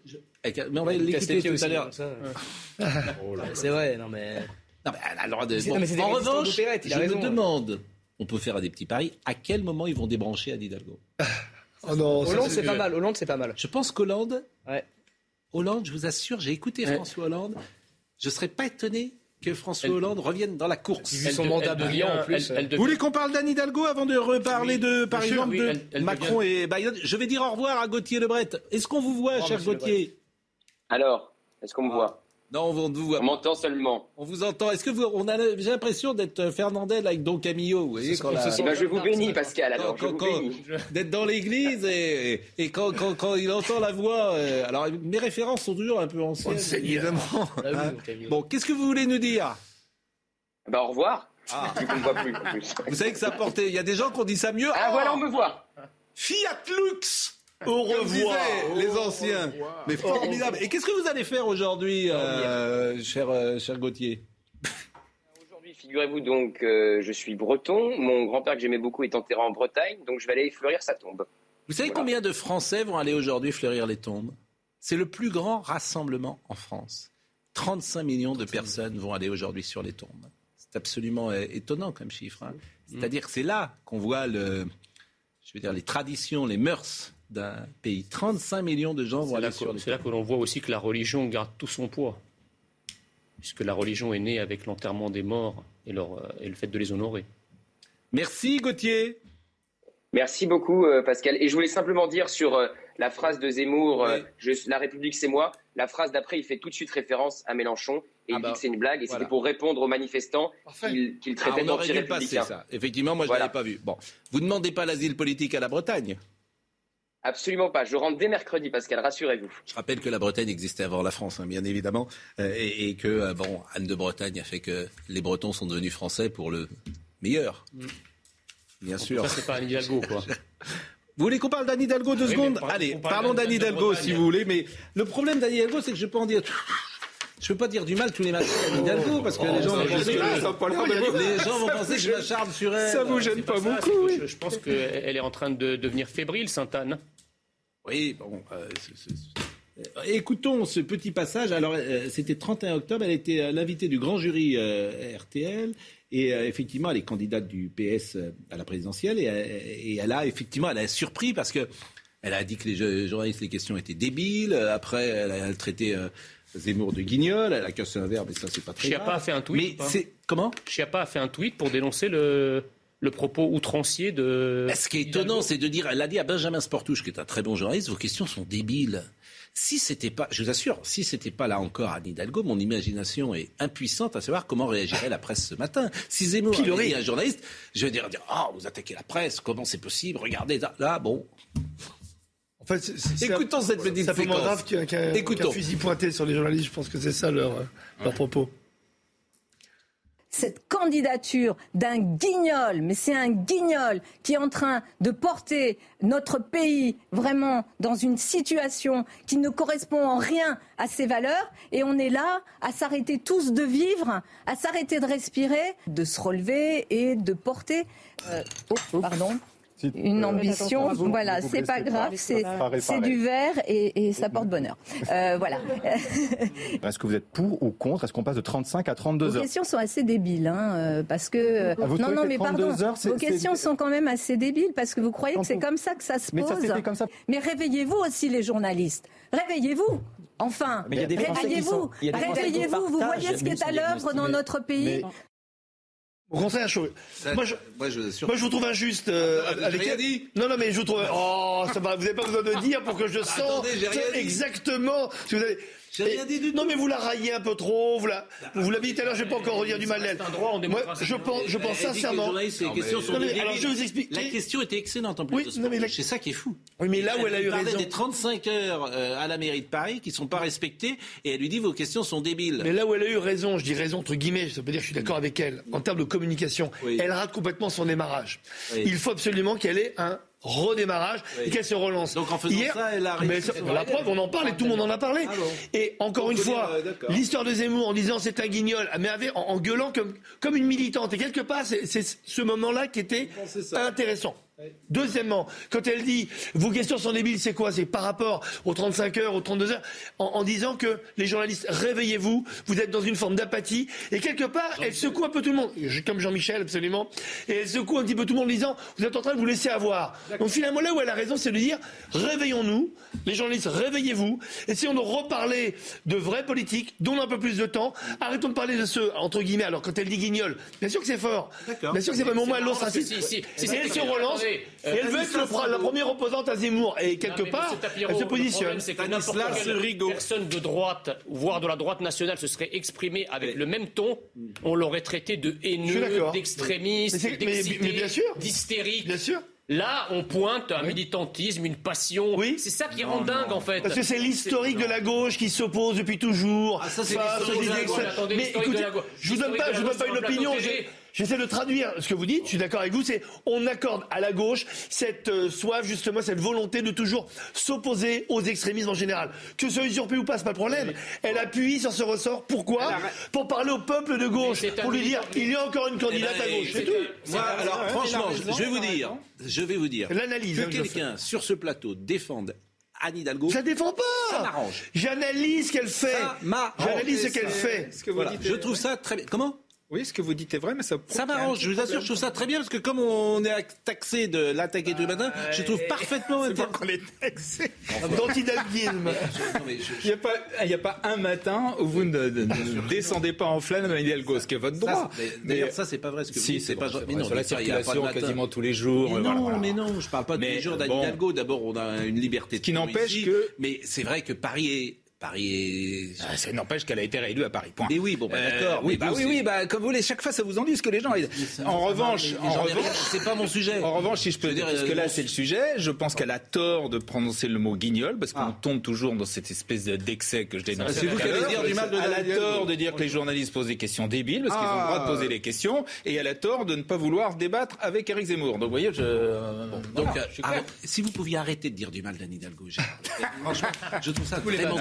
Mais on va l'écouter tout à l'heure. C'est vrai, non mais. Non, mais elle a le droit de. En revanche, je me demande, on peut faire à des petits paris, à quel moment ils vont débrancher Anne Hidalgo? Oh non, Hollande, c'est pas mal. Hollande, c'est pas mal. Je pense qu'Hollande, Ouais. Hollande, je vous assure, j'ai écouté Ouais. François Hollande, je ne serais pas étonné que François Elle- Hollande revienne dans la course. Vu son mandat brillant, en plus, elle- elle Vous devient- voulez qu'on parle d'Anne Hidalgo avant de reparler Oui, de, par sûr, exemple, oui, de elle- elle Macron et Biden? Je vais dire au revoir à Gauthier Lebret. Est-ce qu'on vous voit, cher Gauthier? Alors, est-ce qu'on me voit? Non, on vous voit. On m'entend seulement. On vous entend. Est-ce que vous, on a, j'ai l'impression d'être Fernandel avec Don Camillo, vous voyez, quand la- Eh ben, je vous bénis, Pascal, alors, je quand- vous quand- bénis. d'être dans l'église et, et quand, quand, quand il entend la voix. euh, alors, mes références sont toujours un peu anciennes, évidemment. Ah oui, Hein. donc, Camille. Bon, qu'est-ce que vous voulez nous dire? Bah, au revoir. Ah. Plus, en plus. Vous savez que ça portait. Il y a des gens qui ont dit ça mieux. Ah, Oh, voilà, on me voit. Fiat Lux Au revoir. les anciens. Mais formidable. Et qu'est-ce que vous allez faire aujourd'hui, euh, cher, euh, cher Gauthier Aujourd'hui, figurez-vous donc, euh, je suis breton. Mon grand-père que j'aimais beaucoup est enterré en Bretagne, donc je vais aller fleurir sa tombe. Vous savez Voilà. combien de Français vont aller aujourd'hui fleurir les tombes? C'est le plus grand rassemblement en France. 35 millions de personnes vont aller aujourd'hui sur les tombes. C'est absolument étonnant comme chiffre. hein. C'est-à-dire que c'est là qu'on voit le, je veux dire, les traditions, les mœurs d'un pays. 35 millions de gens vont aller sur c'est là que l'on voit aussi que la religion garde tout son poids. Puisque la religion est née avec l'enterrement des morts et, leur, euh, et le fait de les honorer. Merci Gauthier. Merci beaucoup, euh, Pascal. Et je voulais simplement dire sur euh, la phrase de Zemmour, Oui. je- La République, c'est moi. La phrase d'après, il fait tout de suite référence à Mélenchon et Ah il bah, dit que c'est une blague. Et voilà. c'était pour répondre aux manifestants qu'il qu'il Ah, traitait d'anti-républicains. ça. Effectivement, moi je ne Voilà. l'avais pas vu. Bon, vous ne demandez pas l'asile politique à la Bretagne? Absolument pas. Je rentre dès mercredi, Pascal, rassurez-vous. Je rappelle que la Bretagne existait avant la France, hein, bien évidemment, euh, et, et que euh, bon, Anne de Bretagne a fait que les Bretons sont devenus français pour le meilleur. Bien sûr. Ça, c'est pas Anne Hidalgo, quoi. Vous voulez qu'on parle d'Anne Hidalgo deux Oui, secondes Allez, parlons d'Anne Hidalgo si vous voulez, mais le problème d'Anne Hidalgo, c'est que je peux en dire. Je peux pas dire du mal tous les matins d'Anne Hidalgo parce que les gens vont penser a que je m'acharne sur elle. Ça vous gêne pas ça, beaucoup, je, je pense qu'elle est en train de devenir fébrile, Sainte-Anne. Oui, bon. euh, Écoutons ce petit passage. Alors, euh, c'était 31 octobre. Elle était euh, l'invitée du grand jury euh, RTL. Et euh, effectivement, elle est candidate du PS à la présidentielle. Et, et elle a effectivement, elle a surpris parce que elle a dit que les jo- journalistes, les questions étaient débiles. Après, elle a traité euh, Zemmour de guignol. Elle a cassé un verbe, mais ça, c'est pas très Chiappa grave. a fait un tweet. Mais c'est comment Chiappa a fait un tweet pour dénoncer le, le propos outrancier de. Ce qui est étonnant, c'est de dire, elle l'a dit à Benjamin Sportouche, qui est un très bon journaliste, vos questions sont débiles. Si c'était pas, je vous assure, si c'était pas là encore Anne Hidalgo, mon imagination est impuissante à savoir comment réagirait la presse ce matin. Si Zemmour avait dit à un journaliste, je vais dire, ah, vous attaquez la presse, comment c'est possible, regardez, là, là, bon. En fait, c'est- c'est- c'est Écoutons un- cette petite C'est séquence. grave qu'un qu'un- qu'un fusil pointé sur les journalistes. Je pense que c'est ça leur, euh, leur propos. cette candidature d'un guignol, mais c'est un guignol qui est en train de porter notre pays vraiment dans une situation qui ne correspond en rien à ses valeurs. Et on est là à s'arrêter tous de vivre, à s'arrêter de respirer, de se relever et de porter, euh, oh, pardon, une ambition. Voilà, c'est pas grave, c'est c'est du verre et, et ça porte bonheur. Euh, voilà. Est-ce que vous êtes pour ou contre? Est-ce qu'on passe de 35 à 32 Vos heures? questions sont assez débiles, hein, euh, parce que euh, Ah, vous non, non, mais 32 pardon, heures, vos questions sont quand même assez débiles parce que vous croyez que c'est comme ça que ça se Mais ça pose. comme ça. Mais réveillez-vous aussi les journalistes, réveillez-vous. Enfin, Mais il y a des Français qui réveillez-vous, sont- il y a des Français qui réveillez-vous. Vous voyez ce qui est à l'œuvre dans notre pays. Au contraire, je, moi, je, moi, je moi, je vous trouve injuste. euh, Ah, avec rien dit. Non, non, mais je vous trouve. Oh, ça va, vous n'avez pas besoin de dire pour que je sente Attendez, j'ai rien dit. exactement que vous avez. J'ai rien dit du Non, mais vous la raillez un peu trop. Vous la, vous l'avez dit tout à l'heure, je ne vais pas encore redire du mal d'elle. C'est un droit en Moi, démocratie. je pense, je pense sincèrement. alors, je vous explique. La question était excellente en plus. C'est ça qui est fou. Oui, mais là où elle a eu raison. des 35 heures euh, à la mairie de Paris qui sont pas respectées et elle lui dit vos questions sont débiles. Mais là où elle a eu raison, je dis raison entre guillemets, ça veut dire que je suis d'accord avec elle, en termes de communication, Oui. elle rate complètement son démarrage. Oui. Il faut absolument qu'elle ait un redémarrage Oui. et qu'elle se relance. Donc en faisant ça, elle a mais réussi. ça- la preuve, on en parle et tout le monde en a parlé. Ah bon. Et encore Donc, une fois, euh, l'histoire de Zemmour en disant c'est un guignol, mais avec, en, en gueulant comme, comme une militante. Et quelque part, c'est ce moment-là qui était intéressant. Deuxièmement, quand elle dit vos questions sont débiles, c'est quoi? C'est par rapport aux 35 heures, aux 32 heures, en, en disant que les journalistes, réveillez-vous, vous êtes dans une forme d'apathie, et quelque part, elle secoue un peu tout le monde, Je- comme Jean-Michel absolument, et elle secoue un petit peu tout le monde en disant vous êtes en train de vous laisser avoir. Donc finalement, là où elle a raison, c'est de dire réveillons-nous, les journalistes, réveillez-vous, essayons de reparler de vraies politiques, donnons un peu plus de temps, arrêtons de parler de ceux, entre guillemets, alors quand elle dit guignol, bien sûr que c'est fort, bien sûr que c'est pas, mais au moins elle l'ostracisme, si- si- si elle se attendez, relance, et euh, elle veut être le- la première opposante à Zemmour, et quelque part, elle se le positionne. problème, c'est que n'importe quelle Rigaud. personne de droite, voire de la droite nationale, se serait exprimée avec le même ton, on l'aurait traité de haineux, d'extrémiste, d'hystérique. Bien sûr. Là, on pointe un militantisme, une passion. Oui. C'est ça qui rend dingue, en fait. Parce que c'est l'historique de la gauche qui s'oppose depuis toujours. Ah, ça, c'est l'historique de la gauche. Mais écoutez, je vous donne pas, je vous donne pas une opinion. J'essaie de traduire ce que vous dites. Je suis d'accord avec vous. C'est on accorde à la gauche cette euh, soif justement, cette volonté de toujours s'opposer aux extrémismes en général. Que ce soit usurpé ou pas, c'est pas le problème. Elle appuie sur ce ressort. Pourquoi Pour parler au peuple de gauche, pour lui dire il y a encore une candidate ben, à gauche. C'est tout. Moi, alors, franchement, je vais vous dire, je vais vous dire, L'analyse, que hein, quelqu'un sur ce plateau défende Anne Hidalgo, Je la défends ça pas. m'arrange. J'analyse ce qu'elle fait. Ça m'arrange. J'analyse ce qu'elle fait. Ce que vous Voilà, dites je est- trouve ça très bien. Comment? Oui, ce que vous dites est vrai, mais ça. Ça m'arrange, je vous assure, je trouve ça très bien parce que comme on est taxé de l'attaquer tous les matins, je trouve parfaitement C'est pas qu'on est taxé. D'antidalguisme. Il n'y a, pas- il y a pas un matin où vous ne, ne- ne descendez pas en flamme à Hidalgo, ce qui est votre droit. D'ailleurs, ça, c'est pas vrai ce que vous si, dites. c'est pas vrai, mais non, Sur la circulation quasiment tous les jours. Mais euh, non, mais non, je parle pas tous les jours d'Anne. Hidalgo. D'abord, on a une liberté de qui n'empêche que- Mais c'est vrai que Paris est. Paris est. Ah, Ça n'empêche qu'elle a été réélue à Paris. Point. Mais oui, bon, bah, Euh, d'accord. oui, mais bah oui, oui, bah, comme vous voulez, chaque fois ça vous ennuie ce que les gens. En revanche, en revanche, c'est pas mon sujet. En revanche, si je peux Je dire, dire, parce que euh, là c'est le sujet, je pense qu'elle a tort de prononcer le mot guignol, parce qu'on Ah. tombe toujours dans cette espèce de- d'excès que je dénonce. C'est vous qui allez dire du mal de Elle a tort de dire que les journalistes posent des questions débiles, parce qu'ils ont le droit de Ah. poser les questions, et elle a tort de ne pas vouloir débattre avec Eric Zemmour. Donc vous voyez, je. Donc, euh, je suis clair. arrête- si vous pouviez arrêter de dire du mal d'Anne Hidalgo, j'ai- franchement, je trouve ça vraiment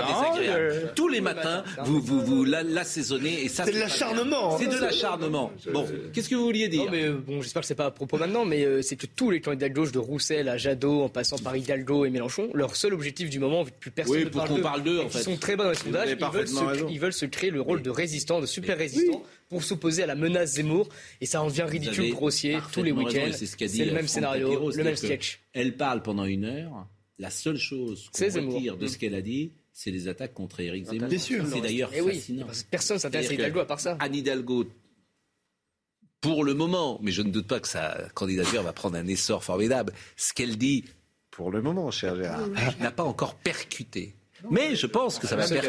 Tous les matins, vous vous, vous la- l'assaisonnez et ça. C'est de l'acharnement, hein. C'est de l'acharnement. Bon, qu'est-ce que vous vouliez dire Non, mais euh, bon, j'espère que c'est pas à propos maintenant, mais euh, c'est que tous les candidats de gauche, de Roussel à Jadot, en passant par Hidalgo et Mélenchon, leur seul objectif du moment, vu que plus personne Oui, ne pour parle parle d'eux, en fait. sont très bas dans les sondages, ils veulent, parfaitement se, raison. ils veulent se créer le rôle de résistant, de super résistant, pour s'opposer à la menace Zemmour, et ça en devient ridicule, grossier, tous les week-ends. C'est ce C'est le euh, même Franck scénario, Tapiro, le même sketch. Elle parle pendant une heure. La seule chose qu'on retire de ce qu'elle a dit, c'est les attaques contre Éric Zemmour. Bien sûr. C'est d'ailleurs fascinant. parce que personne s'intéresse à Hidalgo à part ça. Anne Hidalgo, pour le moment, mais je ne doute pas que sa candidature va prendre un essor formidable, ce qu'elle dit, pour le moment, cher Gérard, n'a pas encore percuté. Mais je pense que ça va verre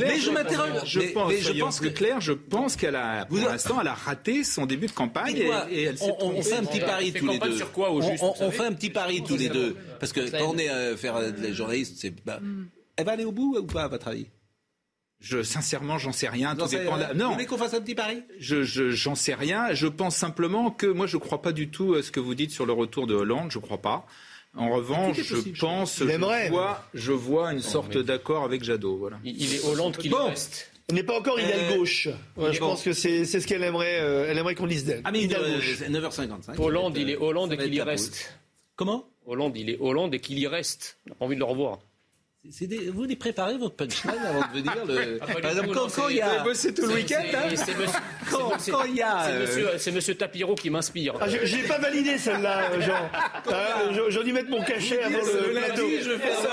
Mais je m'interroge. Je pense, mais je soyons pense plus que clair, je pense qu'elle a, pour l'instant, elle a raté son début de campagne et, on, fait un petit pari tous les deux. sur quoi, au on, juste, on- vous on savez fait un petit pari tous les deux. Parce que quand on est euh, faire euh, les journalistes, c'est. Elle va aller au bout ou pas, à votre avis? Je, sincèrement, j'en sais rien. Tout dépend de rien la- Vous Non, voulez qu'on fasse un petit pari? Je, je- j'en sais rien. Je pense simplement que moi, je ne crois pas du tout à ce que vous dites sur le retour de Hollande. Je ne crois pas. En revanche, est je pense, Il je vois, je vois une sorte d'accord avec Jadot. Voilà. Il, il est Hollande qui Bon. reste. On n'est pas encore idéal Euh, gauche. Ouais, je bon. pense que c'est c'est ce qu'elle aimerait, euh, elle aimerait qu'on dise d'elle. Ah, mais Idéal euh, gauche. c'est 9h55. Hollande, il est Hollande et qu'il y reste. Comment? Hollande, il est Hollande et qu'il y reste. On n'a pas envie de le revoir. C'est des- Vous les préparez votre punchline avant de venir le... Ah, Par exemple, quand, il y a... Vous avez bossé tout le C'est- week-end, c'est- hein c'est monsieur- Quand- c'est- quand il y a, c'est euh, monsieur- C'est monsieur Tapiro qui m'inspire. Ah, je l'ai pas validé celle-là, euh, Jean. Ah, je- J'aurais dû mettre mon cachet avant le plateau. je fais ça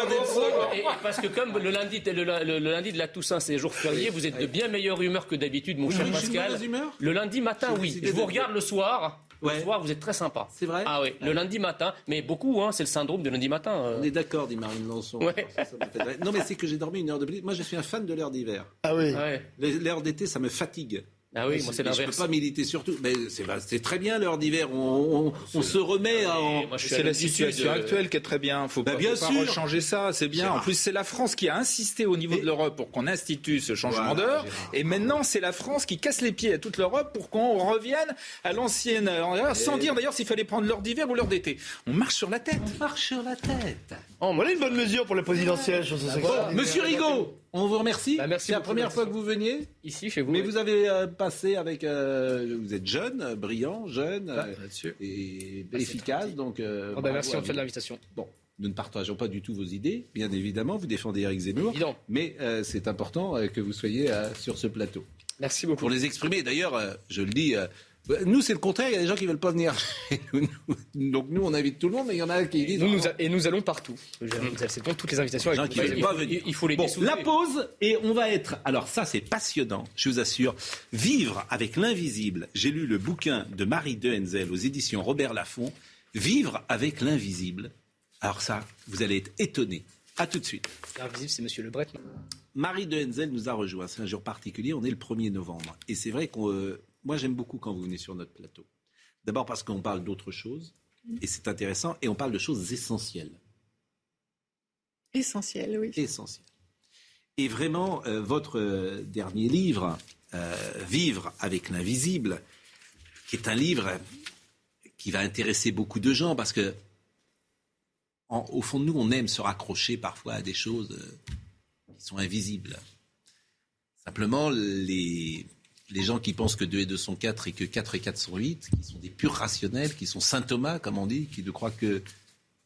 Et- et parce que comme le lundi, le, le- le lundi de la Toussaint, c'est jour férié, vous êtes de bien meilleure humeur que d'habitude, mon cher Pascal. Le lundi matin, oui. Je vous de- regarde le soir. Ouais. Le soir, vous êtes très sympa. C'est vrai Ah oui, le lundi matin. Mais beaucoup, hein, c'est le syndrome de lundi matin. euh. On est d'accord, dit Marine Lançon. Ouais. Ça, ça Non, mais c'est que j'ai dormi une heure de plus. Moi, je suis un fan de l'heure d'hiver. Ah oui. Ouais. L'heure d'été, ça me fatigue. Ah oui, moi c'est Et Je l'inverse. peux pas militer sur tout. Mais c'est très bien l'heure d'hiver. On, on- on se remet en. Je suis C'est la situation euh, actuelle qui est très bien. Faut Bah, pas, bien faut pas sûr. changer ça. C'est bien. En plus, c'est la France qui a insisté au niveau de l'Europe pour qu'on institue ce changement Voilà, d'heure. Et maintenant, c'est la France qui casse les pieds à toute l'Europe pour qu'on revienne à l'ancienne heure, sans dire d'ailleurs s'il fallait prendre l'heure d'hiver ou l'heure d'été. On marche sur la tête. On marche sur la tête. Voilà une bonne mesure pour la présidentielle. je pense que c'est ça. Monsieur Rigaud, on vous remercie. Bah, merci c'est la première fois que vous veniez. Ici, chez vous. Mais oui. vous avez euh, passé avec. euh, vous êtes jeune, brillant, jeune Ah, euh, et Ah, c'est efficace. Donc, euh, Oh, bah, merci en fait de l'invitation. Bon, nous ne partageons pas du tout vos idées, bien évidemment. Vous défendez Eric Zemmour. Évident. Mais c'est important que vous soyez sur ce plateau. Merci beaucoup. Pour les exprimer. D'ailleurs, je le dis. Euh, nous, c'est le contraire. Il y a des gens qui veulent pas venir. Donc nous, on invite tout le monde, mais il y en a qui disent. Nous, nous a- et nous allons partout. Nous acceptons toutes les invitations. Gens Avec qui vous. veulent pas venir. Il faut les Bon, la pause et on va être. Alors ça, c'est passionnant, je vous assure. Vivre avec l'invisible. J'ai lu le bouquin de Marie Dehenzel aux éditions Robert Laffont. Vivre avec l'invisible. Alors ça, vous allez être étonnés. À tout de suite. L'invisible, c'est Monsieur Le Bret. Marie de Henzel nous a rejoint. C'est un jour particulier. On est le 1er novembre. Et c'est vrai que moi, j'aime beaucoup quand vous venez sur notre plateau. D'abord parce qu'on parle d'autre chose. Et c'est intéressant. Et on parle de choses essentielles. Essentiel, oui. Essentielles. Et vraiment, euh, votre euh, dernier livre, euh, Vivre avec l'invisible, qui est un livre qui va intéresser beaucoup de gens parce que, en- au fond de nous, on aime se raccrocher parfois à des choses qui sont invisibles. Simplement, les, les gens qui pensent que 2 et 2 sont 4 et que 4 et 4 sont 8, qui sont des purs rationnels, qui sont saint Thomas, comme on dit, qui croient que,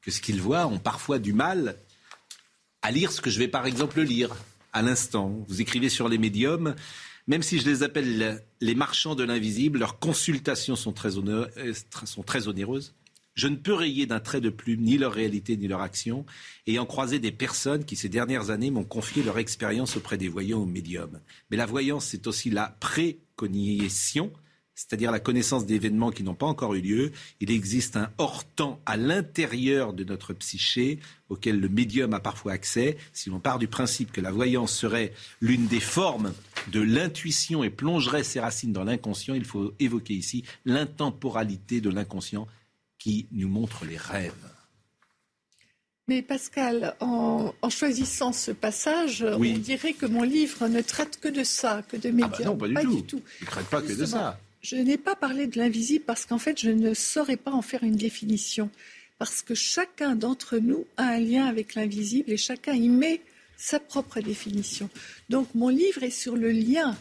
ce qu'ils voient, ont parfois du mal à lire ce que je vais par exemple lire à l'instant. Vous écrivez sur les médiums, Même si je les appelle les marchands de l'invisible, leurs consultations sont très, très onéreuses. Je ne peux rayer d'un trait de plume ni leur réalité ni leur action, ayant croisé des personnes qui ces dernières années m'ont confié leur expérience auprès des voyants ou médiums. Mais la voyance, c'est aussi la précognition, c'est-à-dire la connaissance d'événements qui n'ont pas encore eu lieu. Il existe un hors-temps à l'intérieur de notre psyché auquel le médium a parfois accès. Si l'on part du principe que la voyance serait l'une des formes de l'intuition et plongerait ses racines dans l'inconscient, il faut évoquer ici l'intemporalité de l'inconscient qui nous montre les rêves. Mais Pascal, en, choisissant ce passage, on dirait que mon livre ne traite que de ça, que de médias. Ah bah non, pas du tout. Il ne traite pas que de ça. Je n'ai pas parlé de l'invisible parce qu'en fait, je ne saurais pas en faire une définition. Parce que chacun d'entre nous a un lien avec l'invisible et chacun y met sa propre définition. Donc mon livre est sur le lien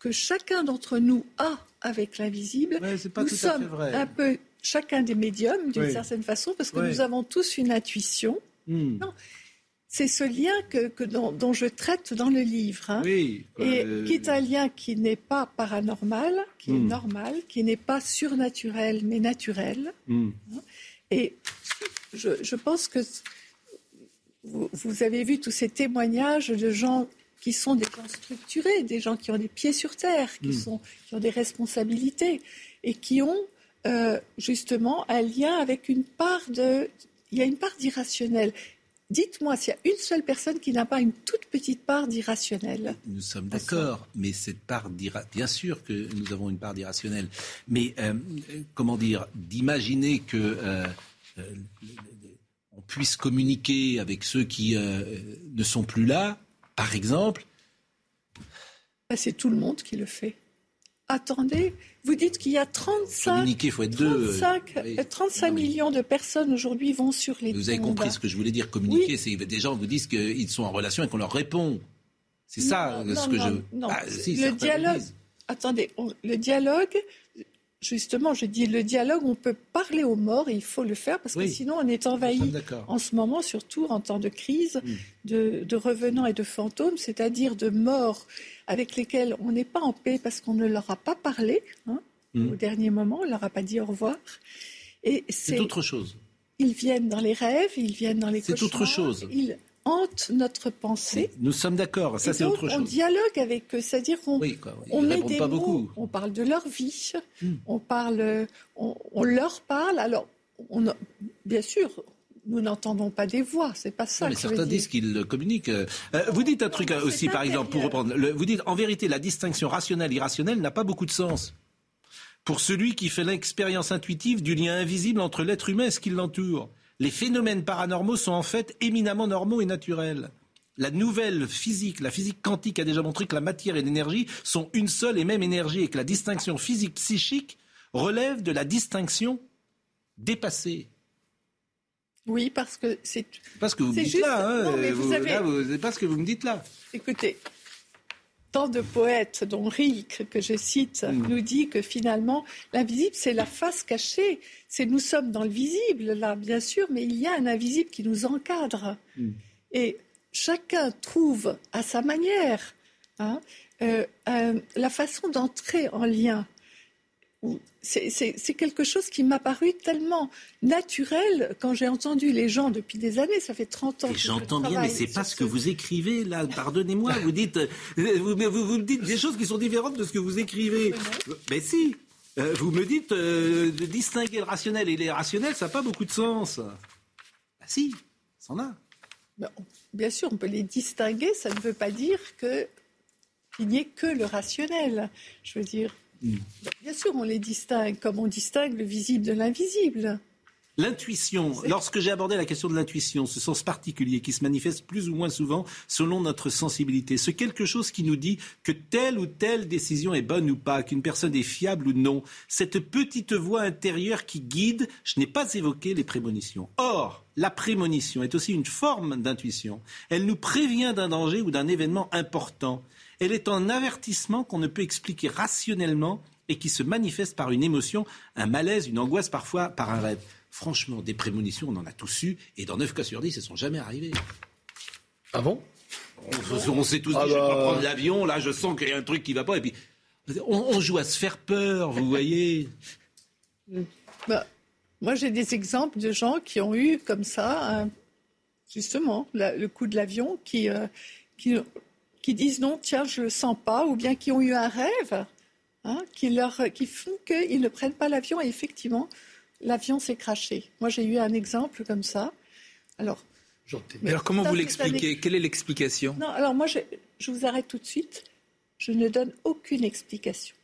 que chacun d'entre nous a avec l'invisible. nous sommes un peu chacun des médiums d'une certaine façon, parce que nous avons tous une intuition. Hmm. C'est ce lien que, dont, je traite dans le livre. Hein. Oui, et qui est un lien qui n'est pas paranormal, qui est hmm. normal, qui n'est pas surnaturel, mais naturel. Hmm. Hein. Et je, pense que vous, vous, avez vu tous ces témoignages de gens qui sont des gens structurés, des gens qui ont des pieds sur terre, qui, sont, qui ont des responsabilités et qui ont euh, justement un lien avec une part de... Il y a une part d'irrationnel. Dites-moi s'il y a une seule personne qui n'a pas une toute petite part d'irrationnel. Nous sommes d'accord, mais cette part d'irrationnel, bien sûr que nous avons une part d'irrationnel, mais euh, comment dire, d'imaginer que euh, on puisse communiquer avec ceux qui ne sont plus là, par exemple. Bah, c'est tout le monde qui le fait attendez, vous dites qu'il y a 35, faut être 35, millions de personnes aujourd'hui vont sur les Vous avez compris ce que je voulais dire. Communiquer, c'est des gens vous disent qu'ils sont en relation et qu'on leur répond. C'est ça ce que je. Non, ah, le dialogue. Attendez, le dialogue, justement, je dis le dialogue, on peut parler aux morts et il faut le faire parce que sinon on est envahi en ce moment, surtout en temps de crise, de, revenants et de fantômes, c'est-à-dire de morts avec lesquels on n'est pas en paix parce qu'on ne leur a pas parlé hein, hmm. au dernier moment, on ne leur a pas dit au revoir. Et c'est autre chose. Ils viennent dans les rêves, ils viennent dans les cauchemars. C'est autre chose hante notre pensée. Nous sommes d'accord, ça c'est autre chose. On dialogue avec eux, c'est-à-dire qu'on on met des mots, on parle de leur vie, hmm. on parle, on, leur parle. Alors, on, bien sûr, nous n'entendons pas des voix, c'est pas ça. mais certains disent qu'ils communiquent. Euh, vous dites un truc euh, aussi, par exemple, pour reprendre. vous dites en vérité, la distinction rationnelle-irrationnelle n'a pas beaucoup de sens. Pour celui qui fait l'expérience intuitive du lien invisible entre l'être humain et ce qui l'entoure les phénomènes paranormaux sont en fait éminemment normaux et naturels. La nouvelle physique, la physique quantique a déjà montré que la matière et l'énergie sont une seule et même énergie et que la distinction physique-psychique relève de la distinction dépassée. Oui, parce que c'est. Pas ce que vous me dites là, hein, vous, pas ce que vous me dites là. Écoutez, tant de poètes, dont Rilke, que je cite, mm. nous dit que finalement, l'invisible, c'est la face cachée. C'est nous sommes dans le visible, là, bien sûr, mais il y a un invisible qui nous encadre. Mm. Et chacun trouve à sa manière hein, euh, la façon d'entrer en lien c'est quelque chose qui m'a paru tellement naturel quand j'ai entendu les gens depuis des années. Ça fait 30 ans. J'entends bien, mais c'est pas ce que vous écrivez là. Pardonnez-moi, vous dites, euh, vous, vous, me dites des choses qui sont différentes de ce que vous écrivez. Mais si, euh, vous me dites euh, de distinguer le rationnel et l'irrationnel, ça n'a pas beaucoup de sens. Bah si, ça en a. bien sûr, on peut les distinguer. Ça ne veut pas dire que qu'il n'y ait que le rationnel. Je veux dire, Bien sûr, on les distingue, comme on distingue le visible de l'invisible. L'intuition, lorsque j'ai abordé la question de l'intuition, ce sens particulier qui se manifeste plus ou moins souvent selon notre sensibilité, c'est quelque chose qui nous dit que telle ou telle décision est bonne ou pas, qu'une personne est fiable ou non, cette petite voix intérieure qui guide, je n'ai pas évoqué les prémonitions. Or, la prémonition est aussi une forme d'intuition. Elle nous prévient d'un danger ou d'un événement important. Elle est un avertissement qu'on ne peut expliquer rationnellement et qui se manifeste par une émotion, un malaise, une angoisse, parfois par un rêve. Franchement, des prémonitions, on en a tous eu, et dans 9 cas sur 10, elles ne sont jamais arrivées. Ah bon? On, on s'est tous dit, Ah je vais pas bah. prendre l'avion, là je sens qu'il y a un truc qui va pas. Et puis, on, on joue à se faire peur, vous voyez. Bah, moi, j'ai des exemples de gens qui ont eu comme ça, un- justement, la- le coup de l'avion, qui, euh, qui, qui disent non, tiens, je le sens pas, ou bien qui ont eu un rêve, hein, qui, leur, qui font qu'ils ne prennent pas l'avion, et effectivement, l'avion s'est craché. Moi, j'ai eu un exemple comme ça. Alors, Mais alors comment ça, vous l'expliquez? Quelle est l'explication? Non, alors moi, je, je vous arrête tout de suite. Je ne donne aucune explication.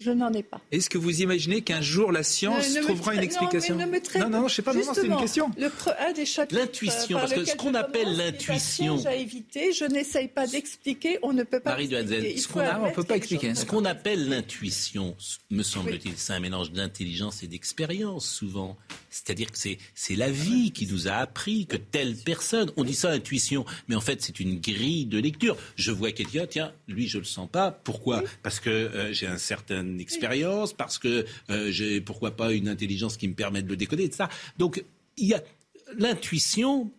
Je n'en ai pas. Est-ce que vous imaginez qu'un jour la science Ne- ne me trouvera une explication Non, mais ne me traite- non, non, je sais pas, non, non, c'est une Justement, question. Le pre- un des chapitres, L'intuition, euh, par parce que ce qu'on appelle l'intuition- à éviter, je n'essaye pas d'expliquer, on ne peut pas Marie de expliquer. Ce qu'on a- admettre que les gens- Ce qu'on appelle l'intuition, me semble-t-il, c'est un mélange d'intelligence et d'expérience souvent. C'est-à-dire que c'est, c'est la vie qui nous a appris que telle personne, on dit ça intuition, mais en fait c'est une grille de lecture. Je vois quelqu'un, tiens, lui je le sens pas. Pourquoi? Parce que euh, j'ai une certaine expérience, parce que euh, j'ai pourquoi pas une intelligence qui me permet de le décoder, et ça. Donc il y a l'intuition,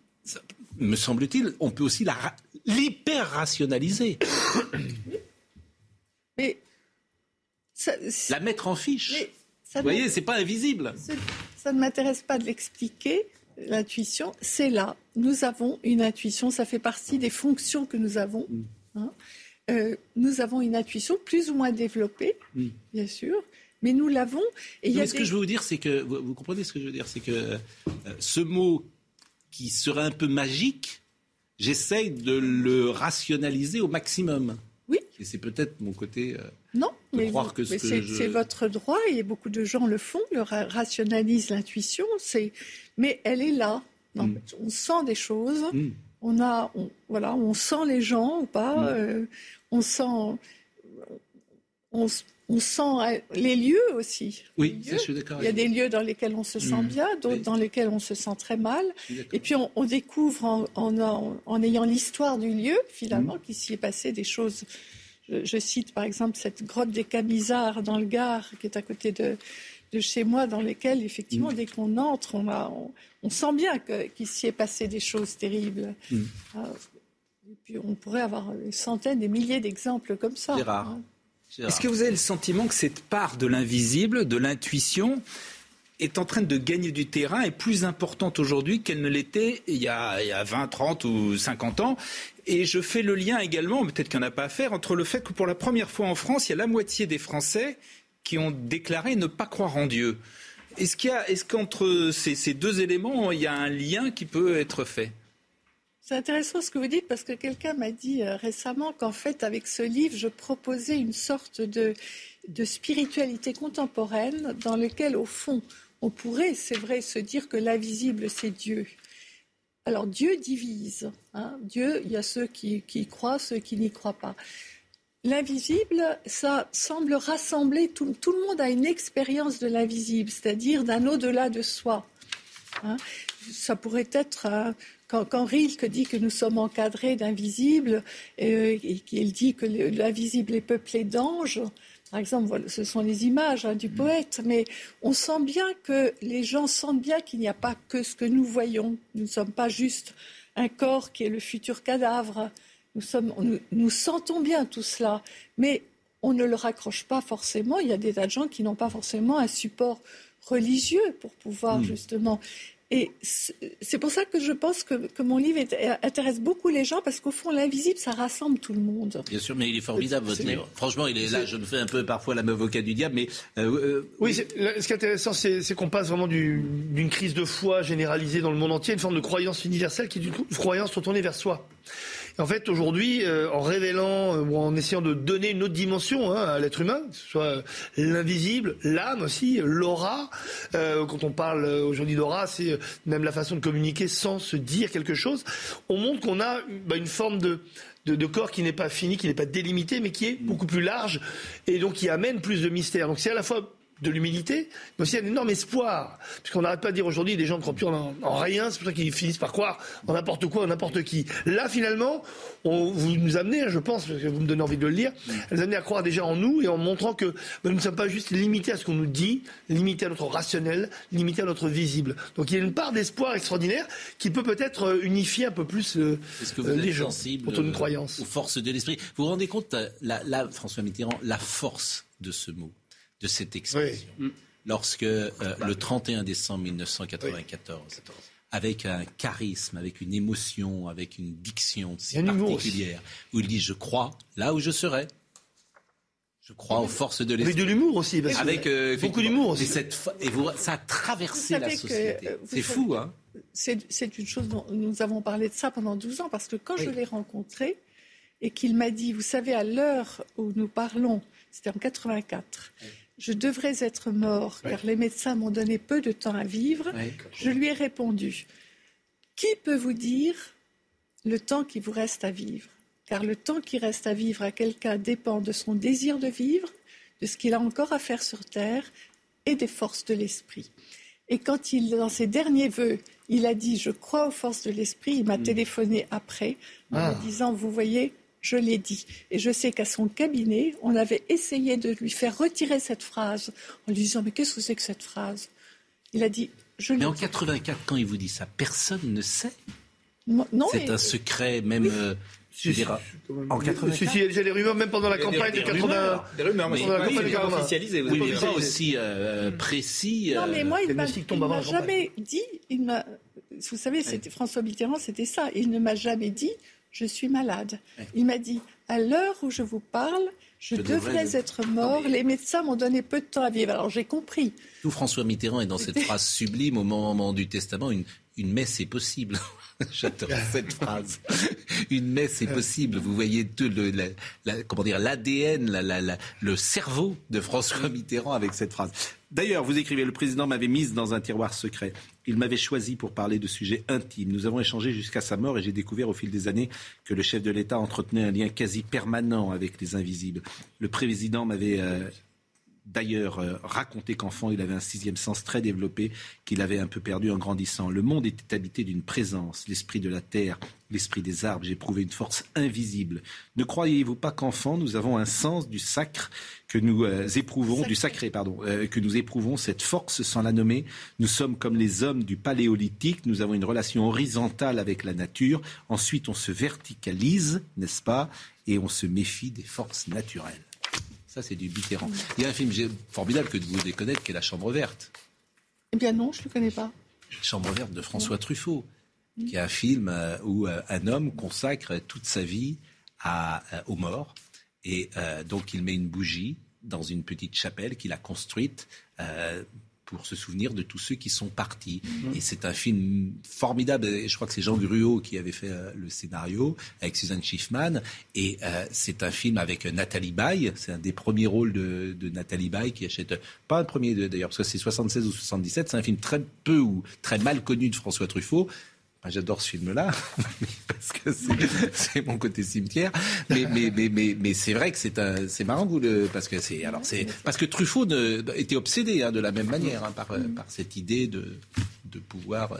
me semble-t-il, on peut aussi la ra- l'hyper rationaliser. Mais ça, la mettre en fiche. Mais ça Vous voyez, c'est pas invisible. ça ne m'intéresse pas de l'expliquer. L'intuition, c'est là. Nous avons une intuition, ça fait partie des fonctions que nous avons. Hein. Euh, nous avons une intuition plus ou moins développée, Mm. bien sûr, mais nous l'avons. Et il y a Mais ce des- que je veux vous dire, c'est que vous, vous comprenez ce que je veux dire, c'est que euh, ce mot qui serait un peu magique, j'essaye de le rationaliser au maximum. Oui. Et c'est peut-être mon côté. euh, Non, de mais, croire vous- que ce mais que c'est je- c'est votre droit et beaucoup de gens le font, le ra- rationalisent l'intuition, c'est mais elle est là. Non, Mm. On sent des choses, Mm. on a, on- voilà, on sent les gens ou pas, Mm. euh, on sent, on, sent euh, les lieux aussi. Oui, ça, je suis d'accord Il y a des lieux dans lesquels on se sent Mm. bien, d'autres Oui. dans lesquels on se sent très mal. Et puis on, on découvre en, en- en- en ayant l'histoire du lieu, finalement, Mm. qu'il s'y est passé des choses. Je, je cite par exemple cette grotte des Camisards dans le Gard, qui est à côté de, de chez moi, dans lesquelles, effectivement, Mm. dès qu'on entre, on, a- on- on sent bien qu'il s'y est passé des choses terribles. Mm. Et puis on pourrait avoir des centaines, des milliers d'exemples comme ça. C'est rare. hein. Est-ce que vous avez le sentiment que cette part de l'invisible, de l'intuition, est en train de gagner du terrain et plus importante aujourd'hui qu'elle ne l'était il y, a, il y a 20, 30 ou 50 ans? Et je fais le lien également, peut-être qu'il n'y en a pas à faire, entre le fait que pour la première fois en France, il y a la moitié des Français qui ont déclaré ne pas croire en Dieu. Est-ce qu'il y a, est-ce qu'entre ces, ces deux éléments, il y a un lien qui peut être fait? C'est intéressant ce que vous dites parce que quelqu'un m'a dit euh, récemment qu'en fait, avec ce livre, je proposais une sorte de, spiritualité contemporaine dans lequel, au fond, on pourrait, c'est vrai, se dire que l'invisible, c'est Dieu. Alors Dieu divise. hein. Dieu, il y a ceux qui, y croient, ceux qui n'y croient pas. L'invisible, ça semble rassembler, tout, le monde a une expérience de l'invisible, c'est-à-dire d'un au-delà de soi. hein. Ça pourrait être euh, quand, quand Rilke dit que nous sommes encadrés d'invisibles euh, et qu'il dit que le- l'invisible est peuplé d'anges. Par exemple, ce sont les images hein, du poète, mais on sent bien que les gens sentent bien qu'il n'y a pas que ce que nous voyons. Nous ne sommes pas juste un corps qui est le futur cadavre. Nous, sommes, nous, nous sentons bien tout cela, mais on ne le raccroche pas forcément. Il y a des tas de gens qui n'ont pas forcément un support religieux pour pouvoir Hmm. justement. Et c'est pour ça que je pense que, que mon livre est- intéresse beaucoup les gens, parce qu'au fond, l'invisible, ça rassemble tout le monde. Bien sûr, mais il est formidable, votre livre. Franchement, il est là. Je me fais un peu parfois la avocat du diable, mais. euh, euh, Oui, là, ce qui est intéressant, c'est qu'on passe vraiment du- d'une crise de foi généralisée dans le monde entier à une forme de croyance universelle qui est une croyance retournée vers soi. En fait, aujourd'hui, euh, en révélant euh, ou en essayant de donner une autre dimension hein, à l'être humain, que ce soit euh, l'invisible, l'âme aussi, l'aura. euh, quand on parle aujourd'hui d'aura, c'est même la façon de communiquer sans se dire quelque chose. On montre qu'on a bah, une forme de de, de corps qui n'est pas fini, qui n'est pas délimité, mais qui est beaucoup plus large et donc qui amène plus de mystère. Donc c'est à la fois de l'humilité, mais aussi un énorme espoir. Puisqu'on n'arrête pas de dire aujourd'hui, des gens ne croient plus en, en rien, c'est pour ça qu'ils finissent par croire en n'importe quoi, en n'importe qui. Là, finalement, on, vous nous amenez, hein, je pense, parce que vous me donnez envie de le lire, vous nous amenez à croire déjà en nous et en montrant que ben, nous ne sommes pas juste limités à ce qu'on nous dit, limités à notre rationnel, limités à notre visible. Donc il y a une part d'espoir extraordinaire qui peut peut-être euh, unifier un peu plus euh, Est-ce que vous euh, les gens autour d'une croyance? aux forces de l'esprit? Vous vous rendez compte, la, la- François Mitterrand, la force de ce mot, de cette expression, lorsque euh, le 31 décembre 1994, avec un charisme, avec une émotion, avec une diction si un particulière, où il dit je crois là où je serai. Je crois aux forces de l'esprit. Avec de l'humour aussi. parce que- Avec euh, beaucoup d'humour aussi. Et, cette fa- et vous- ça a traversé la société. C'est fou, hein C'est une chose dont nous avons parlé de ça pendant 12 ans, parce que quand je l'ai rencontré et qu'il m'a dit, vous savez, à l'heure où nous parlons, c'était en 84, je devrais être mort car les médecins m'ont donné peu de temps à vivre, Ouais. je lui ai répondu, qui peut vous dire le temps qui vous reste à vivre? Car le temps qui reste à vivre à quelqu'un dépend de son désir de vivre, de ce qu'il a encore à faire sur Terre et des forces de l'esprit. Et quand il, dans ses derniers vœux, il a dit Je crois aux forces de l'esprit, il m'a téléphoné après en Ah. me disant Vous voyez, je l'ai dit. Et je sais qu'à son cabinet, on avait essayé de lui faire retirer cette phrase en lui disant Mais qu'est-ce que c'est que cette phrase? Il a dit Je Mais en dit. 84, quand il vous dit ça, personne ne sait? Non, C'est mais- un secret, même. euh, je Si, dirais, en Si, 84. si, il y a des rumeurs, même pendant la campagne des de 80. rumeurs, des rumeurs, mais pendant la oui, campagne de mais pas 80. officialisées, vous Oui, avez mais raison. pas aussi euh, précis. Non, euh, mais moi, il m'a jamais dit, il m'a, vous savez, c'était François Mitterrand, c'était ça. Il ne m'a jamais dit, je suis malade. Il m'a dit, à l'heure où je vous parle, je, Je devrais devrais être- mort. Les médecins m'ont donné peu de temps à vivre. Alors j'ai compris. Tout François Mitterrand est dans cette phrase sublime au moment du testament une, une messe est possible. J'adore cette phrase. Une messe est possible. Vous voyez tout le, la- la- comment dire l'ADN, la- la- la- le cerveau de François Mitterrand avec cette phrase. D'ailleurs, vous écrivez, le président m'avait mise dans un tiroir secret. Il m'avait choisi pour parler de sujets intimes. Nous avons échangé jusqu'à sa mort et j'ai découvert au fil des années que le chef de l'État entretenait un lien quasi permanent avec les invisibles. Le président m'avait euh, d'ailleurs euh, raconté qu'enfant, il avait un sixième sens très développé qu'il avait un peu perdu en grandissant. Le monde était habité d'une présence, l'esprit de la terre, l'esprit des arbres. J'ai éprouvé une force invisible. Ne croyez-vous pas qu'enfant, nous avons un sens du sacre que nous euh, éprouvons, du sacré, pardon, euh, que nous éprouvons cette force sans la nommer? Nous sommes comme les hommes du paléolithique. Nous avons une relation horizontale avec la nature. Ensuite, on se verticalise, n'est-ce pas, et on se méfie des forces naturelles. Ça, c'est du Mitterrand. Il y a un film formidable que vous devez connaître qui est La Chambre verte. Eh bien non, je ne le connais pas. Chambre verte de François Truffaut, qui est un film euh, où euh, un homme consacre toute sa vie à, euh, aux morts. Et euh, donc, il met une bougie dans une petite chapelle qu'il a construite euh, pour se souvenir de tous ceux qui sont partis. Et c'est un film formidable. Et je crois que c'est Jean Gruau qui avait fait euh, le scénario avec Suzanne Schiffman. Et euh, c'est un film avec Nathalie Baye. C'est un des premiers rôles de, de Nathalie Baye qui achète, pas un premier d'ailleurs, parce que c'est 76 ou 77. C'est un film très peu ou très mal connu de François Truffaut. Moi, J'adore ce film-là, parce que c'est- mon côté cimetière. Mais, c'est vrai que c'est marrant le, parce que Truffaut était obsédé hein, de la même manière hein, par, euh, par cette idée de, pouvoir. euh,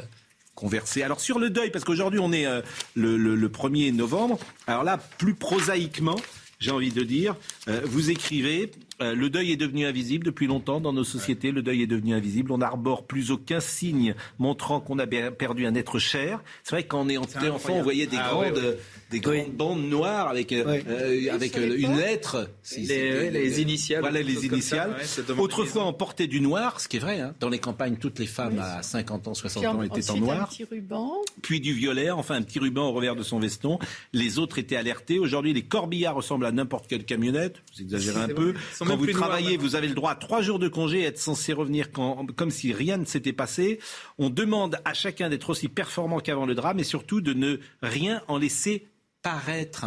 converser. Alors sur le deuil, parce qu'aujourd'hui on est euh, le, le- le 1er novembre, alors là, plus prosaïquement, j'ai envie de dire, vous écrivez, euh, le deuil est devenu invisible depuis longtemps dans nos sociétés, le deuil est devenu invisible, on n'arbore plus aucun signe montrant qu'on a perdu un être cher. C'est vrai que quand on était enfant, on voyait des Ah, grandes, ouais, ouais. Des grandes bandes noires avec, euh, euh, avec euh, une lettre. Si Les- initiales, Voilà les ça, initiales. ouais, Autrefois, on portait du noir, ce qui est vrai. hein. Dans les campagnes, toutes les femmes à 50 ans, 60 Puis ans en- étaient en un noir. petit ruban. puis du violet, enfin un petit ruban au revers de son veston. Les autres étaient alertés. Aujourd'hui, les corbillards ressemblent à n'importe quelle camionnette. Vous exagérez un peu. Quand vous noirs, travaillez, vous avez le droit à trois jours de congé et être censé revenir quand, comme si rien ne s'était passé. On demande à chacun d'être aussi performant qu'avant le drame et surtout de ne rien en laisser paraître.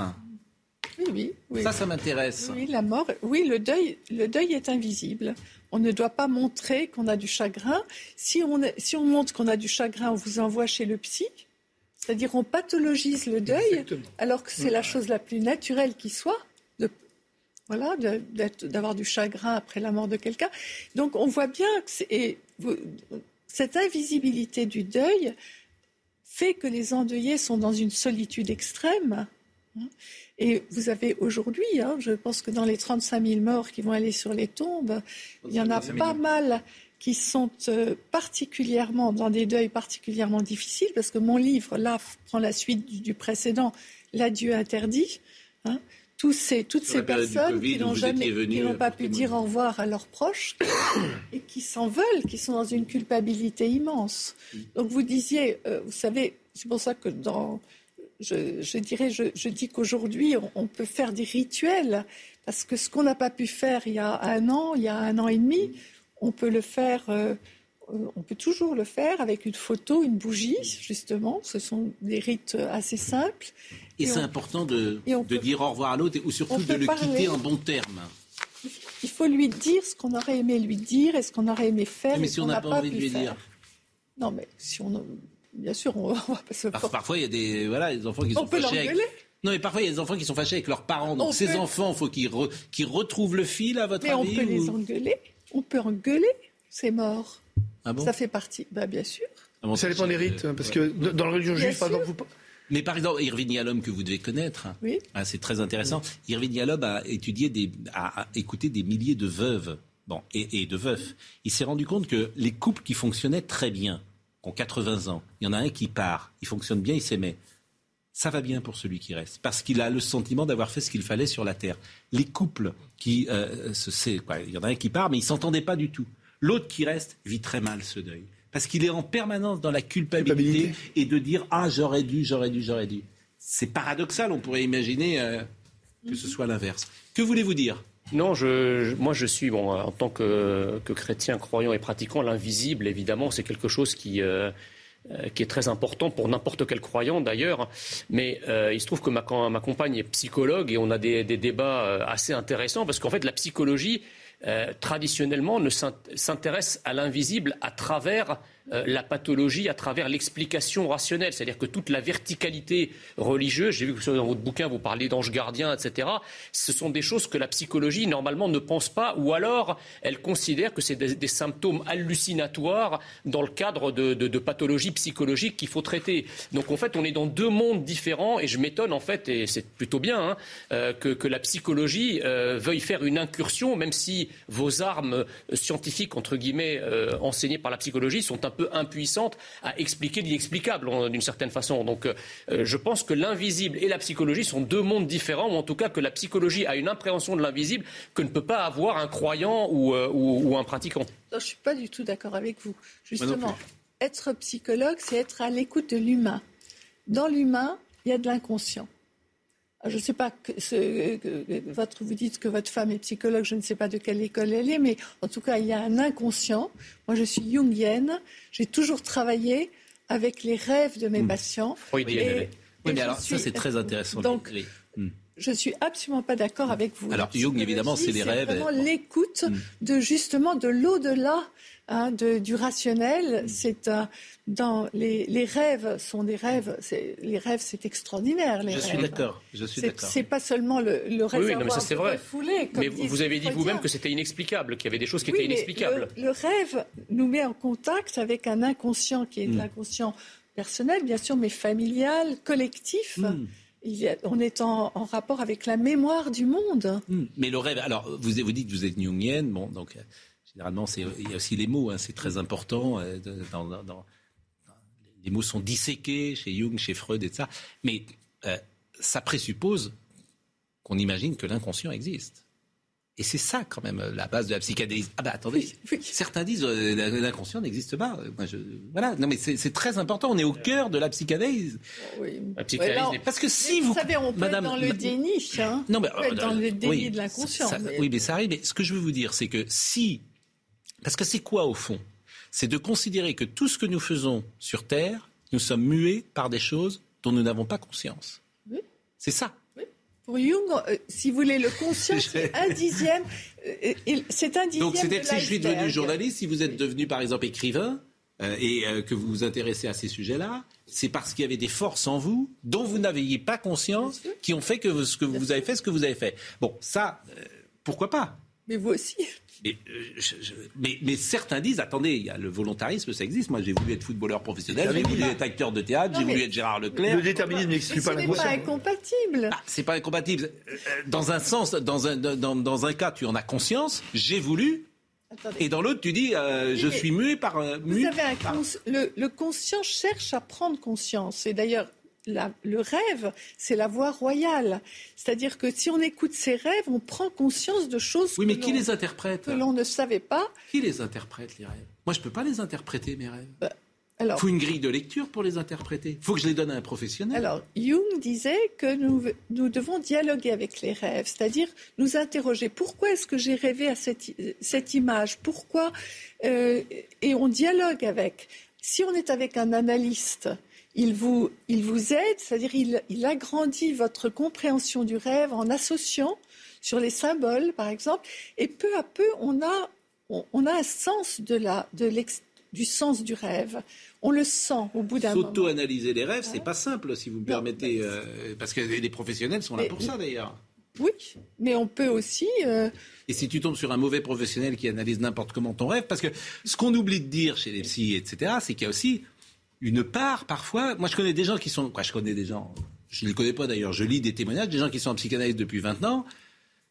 Oui, oui. oui. Ça, ça m'intéresse. Oui, la mort. Oui, le deuil, le deuil est invisible. On ne doit pas montrer qu'on a du chagrin. Si on, si on montre qu'on a du chagrin, on vous envoie chez le psy. C'est-à-dire on pathologise le deuil, alors que c'est la chose la plus naturelle qui soit. de- voilà, d'avoir du chagrin après la mort de quelqu'un. Donc on voit bien que et, cette invisibilité du deuil fait que les endeuillés sont dans une solitude extrême. Hein. Et vous avez aujourd'hui, hein, je pense que dans les 35 000 morts qui vont aller sur les tombes, il y en a pas mal qui sont euh, particulièrement dans des deuils particulièrement difficiles, parce que mon livre, là, prend la suite du, précédent, L'adieu interdit. Hein, tous ces, toutes ces personnes qui n'ont jamais, qui n'ont pas pu dire au revoir à leurs proches et qui s'en veulent, qui sont dans une culpabilité immense. Donc vous disiez, euh, vous savez, c'est pour ça que dans, je, dirais, je, dis qu'aujourd'hui on, peut faire des rituels parce que ce qu'on n'a pas pu faire il y a un an, il y a un an et demi, on peut le faire. Euh, on peut toujours le faire avec une photo, une bougie, justement. Ce sont des rites assez simples. Et, c'est important de, dire au revoir à l'autre ou surtout de le quitter en bon terme. Il faut lui dire ce qu'on aurait aimé lui dire et ce qu'on aurait aimé faire. Mais si on n'a pas, envie de lui dire. Non, mais si on. Bien sûr, on va pas se. parfois, il y a des, voilà, des enfants qui sont fâchés avec. Non, mais parfois, il y a des enfants qui sont fâchés avec leurs parents. Donc, ces enfants, il faut qu'ils retrouvent le fil, à votre avis Mais on peut les engueuler. On peut engueuler ces morts. Ah bon Ça fait partie. Bah, bien sûr. Ah ça dépend des rites. Parce que dans la religion juive, par exemple, vous mais par exemple, Irving Yalom, que vous devez connaître, oui. Ah, c'est très intéressant. Irving Yalom a étudié, des, a, écouté des milliers de veuves bon, et, de veufs. Il s'est rendu compte que les couples qui fonctionnaient très bien, qui ont 80 ans, il y en a un qui part, il fonctionne bien, il s'aimait. Ça va bien pour celui qui reste, parce qu'il a le sentiment d'avoir fait ce qu'il fallait sur la terre. Les couples qui euh, se, quoi, il y en a un qui part, mais ils s'entendaient pas du tout. L'autre qui reste vit très mal ce deuil parce qu'il est en permanence dans la culpabilité, et de dire ah j'aurais dû, j'aurais dû, j'aurais dû. C'est paradoxal, on pourrait imaginer euh, que ce soit l'inverse. Que voulez-vous dire? Non, je, moi je suis, bon, en tant que, chrétien, croyant et pratiquant, l'invisible, évidemment, c'est quelque chose qui, euh, euh, qui est très important pour n'importe quel croyant d'ailleurs. Mais il se trouve que ma, ma, compagne est psychologue et on a des, des débats assez intéressants parce qu'en fait, la psychologie, traditionnellement, ne s'intéresse à l'invisible à travers euh, la pathologie à travers l'explication rationnelle. C'est-à-dire que toute la verticalité religieuse, j'ai vu que dans votre bouquin vous parlez d'ange gardien, etc., ce sont des choses que la psychologie normalement ne pense pas, ou alors elle considère que c'est des, symptômes hallucinatoires dans le cadre de, pathologies psychologiques qu'il faut traiter. Donc en fait, on est dans deux mondes différents, et je m'étonne en fait, et c'est plutôt bien, hein, euh, que, la psychologie euh, veuille faire une incursion, même si vos armes scientifiques, entre guillemets, enseignées par la psychologie sont un peu impuissante à expliquer l'inexplicable d'une certaine façon. Donc euh, je pense que l'invisible et la psychologie sont deux mondes différents, ou en tout cas que la psychologie a une appréhension de l'invisible que ne peut pas avoir un croyant ou, euh, un pratiquant. je ne suis pas du tout d'accord avec vous. Justement, être psychologue, c'est être à l'écoute de l'humain. Dans l'humain, il y a de l'inconscient. Je ne sais pas, ce, votre, vous dites que votre femme est psychologue, je ne sais pas de quelle école elle est, mais en tout cas, il y a un inconscient. Moi, je suis jungienne. J'ai toujours travaillé avec les rêves de mes hmm. patients. oui, mais alors ça, c'est très intéressant. Donc, hmm. Je ne suis absolument pas d'accord avec vous. Alors, Jung, évidemment, c'est les rêves. C'est vraiment l'écoute hmm. de justement de l'au-delà Hein, du rationnel. C'est dans les, rêves sont des rêves. Les rêves, c'est extraordinaire. Les je suis d'accord. Je suis d'accord. C'est pas seulement le, le réservoir oui, mais ça, c'est vrai. mais vous avez dit vous-même que c'était inexplicable, qu'il y avait des choses qui étaient inexplicables. Le, rêve nous met en contact avec un inconscient qui est hmm. l'inconscient personnel, bien sûr, mais familial, collectif. Hmm. On est en, rapport avec la mémoire du monde. Hmm. Mais le rêve, alors vous, vous dites que vous êtes jungienne, bon, donc Généralement, il y a aussi les mots, hein, c'est très important. Euh, les mots sont disséqués chez Jung, chez Freud et ça. Mais euh, ça présuppose qu'on imagine que l'inconscient existe. Et c'est ça quand même la base de la psychanalyse. Ah bah attendez, certains disent euh, l'inconscient n'existe pas. Moi, je, voilà, non mais c'est très important. On est au cœur de la psychanalyse. Oui. La psychanalyse. parce que si vous, savez, on peut Madame, être dans le déni. Hein. Non mais on peut être dans le déni de l'inconscient. Oui, mais ça arrive. Mais ce que je veux vous dire, c'est que si parce que c'est quoi au fond? C'est de considérer que tout ce que nous faisons sur Terre, nous sommes mués par des choses dont nous n'avons pas conscience. Oui. C'est ça. Pour Jung, euh, si vous voulez, le conscient, c'est un dixième. Euh, c'est un dixième. Donc, c'est-à-dire que si je suis devenu journaliste, si vous êtes devenu, par exemple, écrivain, euh, et que vous vous intéressez à ces sujets-là, c'est parce qu'il y avait des forces en vous dont vous n'aviez pas conscience qui ont fait que ce que vous avez fait ce que vous avez fait. Bon, ça, pourquoi pas? Mais vous aussi. mais, euh, je- je- mais, mais certains disent, attendez, il y a le volontarisme, ça existe. Moi, j'ai voulu être footballeur professionnel, j'ai voulu être acteur de théâtre, j'ai voulu être Gérard Leclerc. Le déterminisme Mais n'exclut ce pas la n'est pas conscience. incompatible. Ah, c'est pas incompatible. Euh, Dans un sens, dans un, dans, dans un cas, tu en as conscience, j'ai voulu, Attendez. et dans l'autre, tu dis, euh, je suis mué par... euh, Vous avez un par- cons- le, le conscient cherche à prendre conscience. Et d'ailleurs, la- le rêve, c'est la voie royale. C'est-à-dire que si on écoute ses rêves, on prend conscience de choses Oui, mais que qui l'on- les interprète que l'on ne savait pas. Qui les interprète, les rêves? Moi, je peux pas les interpréter, mes rêves. Bah, Alors, faut une grille de lecture pour les interpréter. faut que je les donne à un professionnel. Alors, Jung disait que nous, nous devons dialoguer avec les rêves, c'est-à-dire nous interroger pourquoi est-ce que j'ai rêvé à cette image, pourquoi, euh, et on dialogue avec. Si on est avec un analyste, il vous, il vous aide, c'est-à-dire il, il agrandit votre compréhension du rêve en associant sur les symboles, par exemple, et peu à peu, on a, on, on a un sens de la, de du sens du rêve. On le sent au bout d'un moment. S'auto-analyser les rêves, c'est pas simple, si vous me permettez, euh, parce que les professionnels sont là Mais- pour ça, d'ailleurs. Oui, mais on peut aussi. euh, Et si tu tombes sur un mauvais professionnel qui analyse n'importe comment ton rêve, parce que ce qu'on oublie de dire chez les psys, etc., c'est qu'il y a aussi une part, parfois. Moi, je connais des gens qui sont. Quoi, je connais des gens. Je ne les connais pas d'ailleurs. Je lis des témoignages des gens qui sont en psychanalyse depuis 20 ans.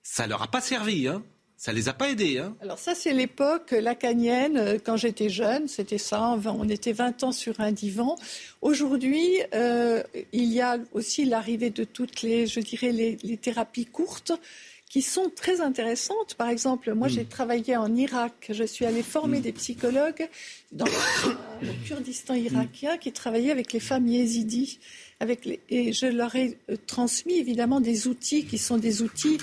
Ça leur a pas servi, hein. Ça les a pas aidés, hein. Alors ça, c'est l'époque lacanienne. euh, Quand j'étais jeune, c'était ça. On était 20 ans sur un divan. Aujourd'hui, euh, il y a aussi l'arrivée de toutes les, je dirais, les thérapies courtes qui sont très intéressantes. Par exemple, moi, j'ai travaillé en Irak. Je suis allée former des psychologues dans le Kurdistan irakien qui travaillaient avec les femmes yézidis. Avec les- et je leur ai euh, transmis évidemment des outils qui sont des outils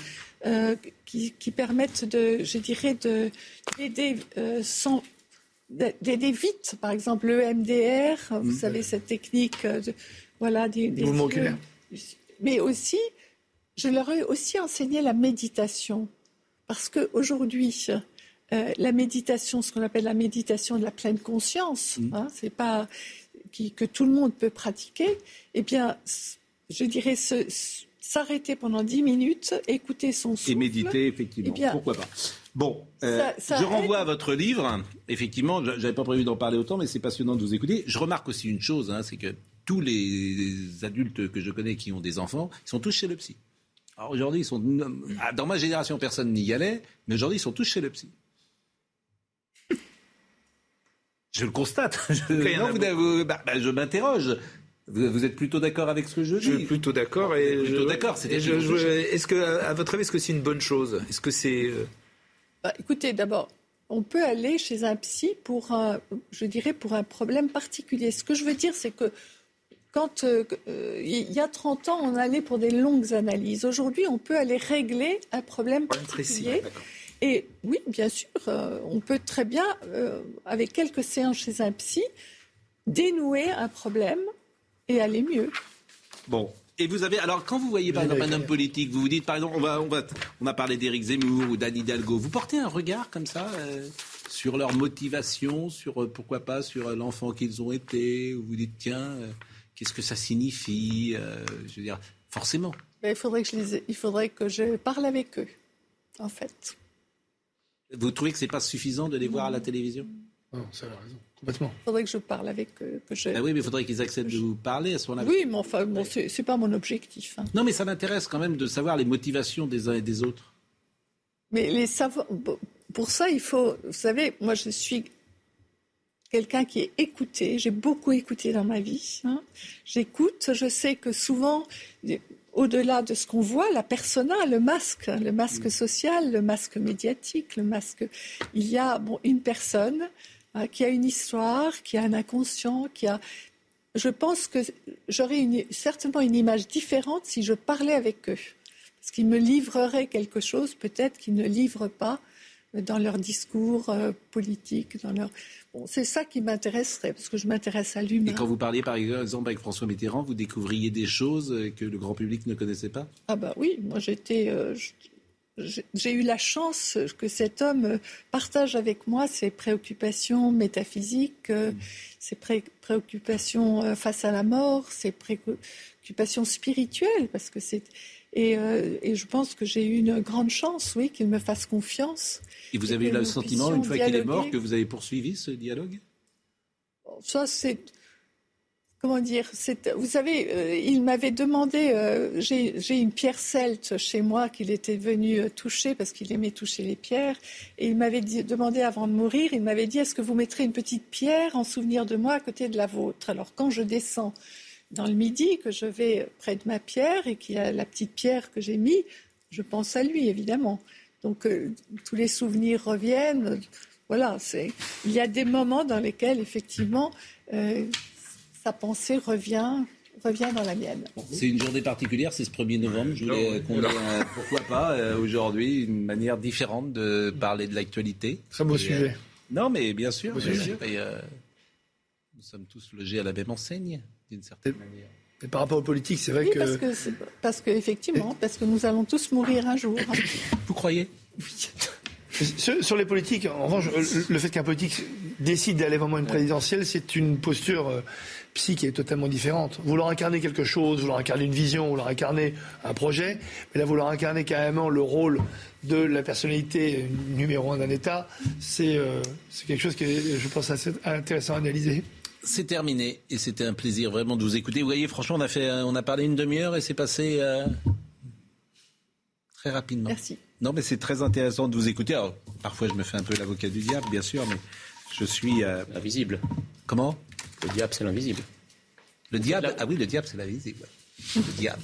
euh, qui, qui permettent de, je dirais, de d'aider euh, sans d'aider vite. Par exemple, le MDR, vous savez cette technique, de, voilà, des, des Mouvement yeux. oculaire. Mais aussi, je leur ai aussi enseigné la méditation, parce que aujourd'hui. euh, la méditation, ce qu'on appelle la méditation de la pleine conscience, hein, c'est pas qui, que tout le monde peut pratiquer. Eh bien, je dirais s'arrêter pendant 10 minutes, écouter son souffle. Et méditer, effectivement. Eh bien, Pourquoi pas Bon, euh, Ça- ça je renvoie aide. à votre livre. Effectivement, je- j'avais pas prévu d'en parler autant, mais c'est passionnant de vous écouter. Je remarque aussi une chose, hein, c'est que tous les adultes que je connais qui ont des enfants, ils sont tous chez le psy. Alors aujourd'hui, ils sont ah, dans ma génération, personne n'y allait, mais aujourd'hui, ils sont tous chez le psy. Je le constate. Je, non, vous- vous- bah, bah, je m'interroge. Vous, vous êtes plutôt d'accord avec ce que je dis Je suis plutôt d'accord. Et Plutôt je- d'accord. Est-ce que, à votre avis, est-ce que c'est une bonne chose? Est-ce que c'est euh, Bah, écoutez, d'abord, on peut aller chez un psy pour un, je dirais, pour un problème particulier. Ce que je veux dire, c'est que quand euh, euh, il y a 30 ans, on allait pour des longues analyses. Aujourd'hui, on peut aller régler un problème précis particulier. Et oui, bien sûr, euh, on peut très bien, euh, avec quelques séances chez un psy, dénouer un problème et aller mieux. Bon. Et vous avez alors quand vous voyez par exemple un homme politique, vous vous dites par exemple on va on va on a parlé d'Éric Zemmour ou d'Anne Hidalgo, vous portez un regard comme ça euh, sur leur motivation, sur euh, pourquoi pas sur l'enfant qu'ils ont été, ou vous dites tiens euh, qu'est-ce que ça signifie, euh, je veux dire forcément. Mais il faudrait que je les ai- il faudrait que je parle avec eux, en fait. Vous trouvez que c'est pas suffisant de les voir à la télévision? Non, ça a raison. Complètement. Il faudrait que je parle avec eux. Que je... Ah oui, mais il faudrait qu'ils acceptent de vous parler à ce moment-là. Oui, mais enfin, bon, c'est c'est pas mon objectif. hein. Non, mais ça m'intéresse quand même de savoir les motivations des uns et des autres. Mais les savoirs, bon, pour ça, il faut, vous savez, moi, je suis quelqu'un qui est écouté. J'ai beaucoup écouté dans ma vie. hein. J'écoute. Je sais que souvent, au-delà de ce qu'on voit, la persona, le masque, le masque social, le masque médiatique, le masque, il y a bon, une personne hein, qui a une histoire, qui a un inconscient, qui a. Je pense que j'aurais certainement une image différente si je parlais avec eux. Parce qu'ils me livreraient quelque chose, peut-être qu'ils ne livrent pas dans leur discours euh, politique, dans leur. Bon, c'est ça qui m'intéresserait, parce que je m'intéresse à l'humain. Et quand vous parliez par exemple avec François Mitterrand, vous découvriez des choses euh, que le grand public ne connaissait pas? Ah bah oui, moi j'étais, euh, j'ai eu la chance que cet homme partage avec moi ses préoccupations métaphysiques, euh, ses préoccupations euh, face à la mort, ses préoccupations spirituelles, parce que c'est et, euh, et, je pense que j'ai eu une grande chance, oui, qu'il me fasse confiance. Et vous avez eu le sentiment, une fois qu'il est mort, que vous avez poursuivi ce dialogue? Ça, c'est comment dire, vous savez, euh, il m'avait demandé, euh, j'ai une pierre celte chez moi qu'il était venu toucher parce qu'il aimait toucher les pierres, et il m'avait demandé avant de mourir, il m'avait dit, est-ce que vous mettrez une petite pierre en souvenir de moi à côté de la vôtre? Alors quand je descends dans le midi, que je vais près de ma pierre et qu'il y a la petite pierre que j'ai mise, je pense à lui évidemment. Donc tous les souvenirs reviennent. Voilà, il y a des moments dans lesquels effectivement sa pensée revient revient dans la mienne. C'est une journée particulière, c'est ce 1er novembre. Je voulais qu'on ait, euh, pourquoi pas, euh, aujourd'hui, une manière différente de parler de l'actualité. Très beau sujet. Euh, non, mais bien sûr. Bien sûr. nous sommes tous logés à la même enseigne, d'une certaine manière. Mais par rapport aux politiques, c'est vrai que... Parce que, parce que effectivement, parce que nous allons tous mourir un jour. Vous croyez? Sur, les politiques, en revanche, le fait qu'un politique décide d'aller vraiment une présidentielle, c'est une posture euh, psy qui est totalement différente. Vouloir incarner quelque chose, vouloir incarner une vision, vouloir incarner un projet, mais là, vouloir incarner carrément le rôle de la personnalité numéro un d'un État, c'est euh, quelque chose qui est, je pense, assez intéressant à analyser. C'est terminé et c'était un plaisir vraiment de vous écouter. Vous voyez, franchement, on a, fait, on a parlé une demi-heure et c'est passé euh, très rapidement. Merci. Non, mais c'est très intéressant de vous écouter. Alors, parfois, je me fais un peu l'avocat du diable, bien sûr, mais je suis. Euh... Invisible. Comment? Le diable, c'est l'invisible. Le diable Ah oui, le diable, c'est l'invisible. le diable.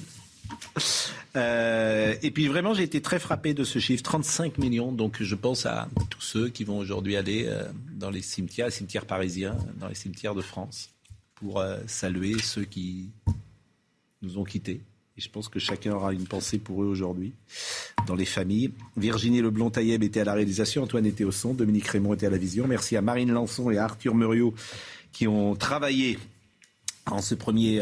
Euh, et puis vraiment, j'ai été très frappé de ce chiffre, 35 millions. Donc je pense à tous ceux qui vont aujourd'hui aller euh, dans les cimetières, les cimetières parisiens, dans les cimetières de France, pour euh, saluer ceux qui nous ont quittés je pense que chacun aura une pensée pour eux aujourd'hui, dans les familles. Virginie Leblond-Tailleb était à la réalisation, Antoine était au son, Dominique Raymond était à la vision. Merci à Marine Lançon et à Arthur Muriot qui ont travaillé en ce premier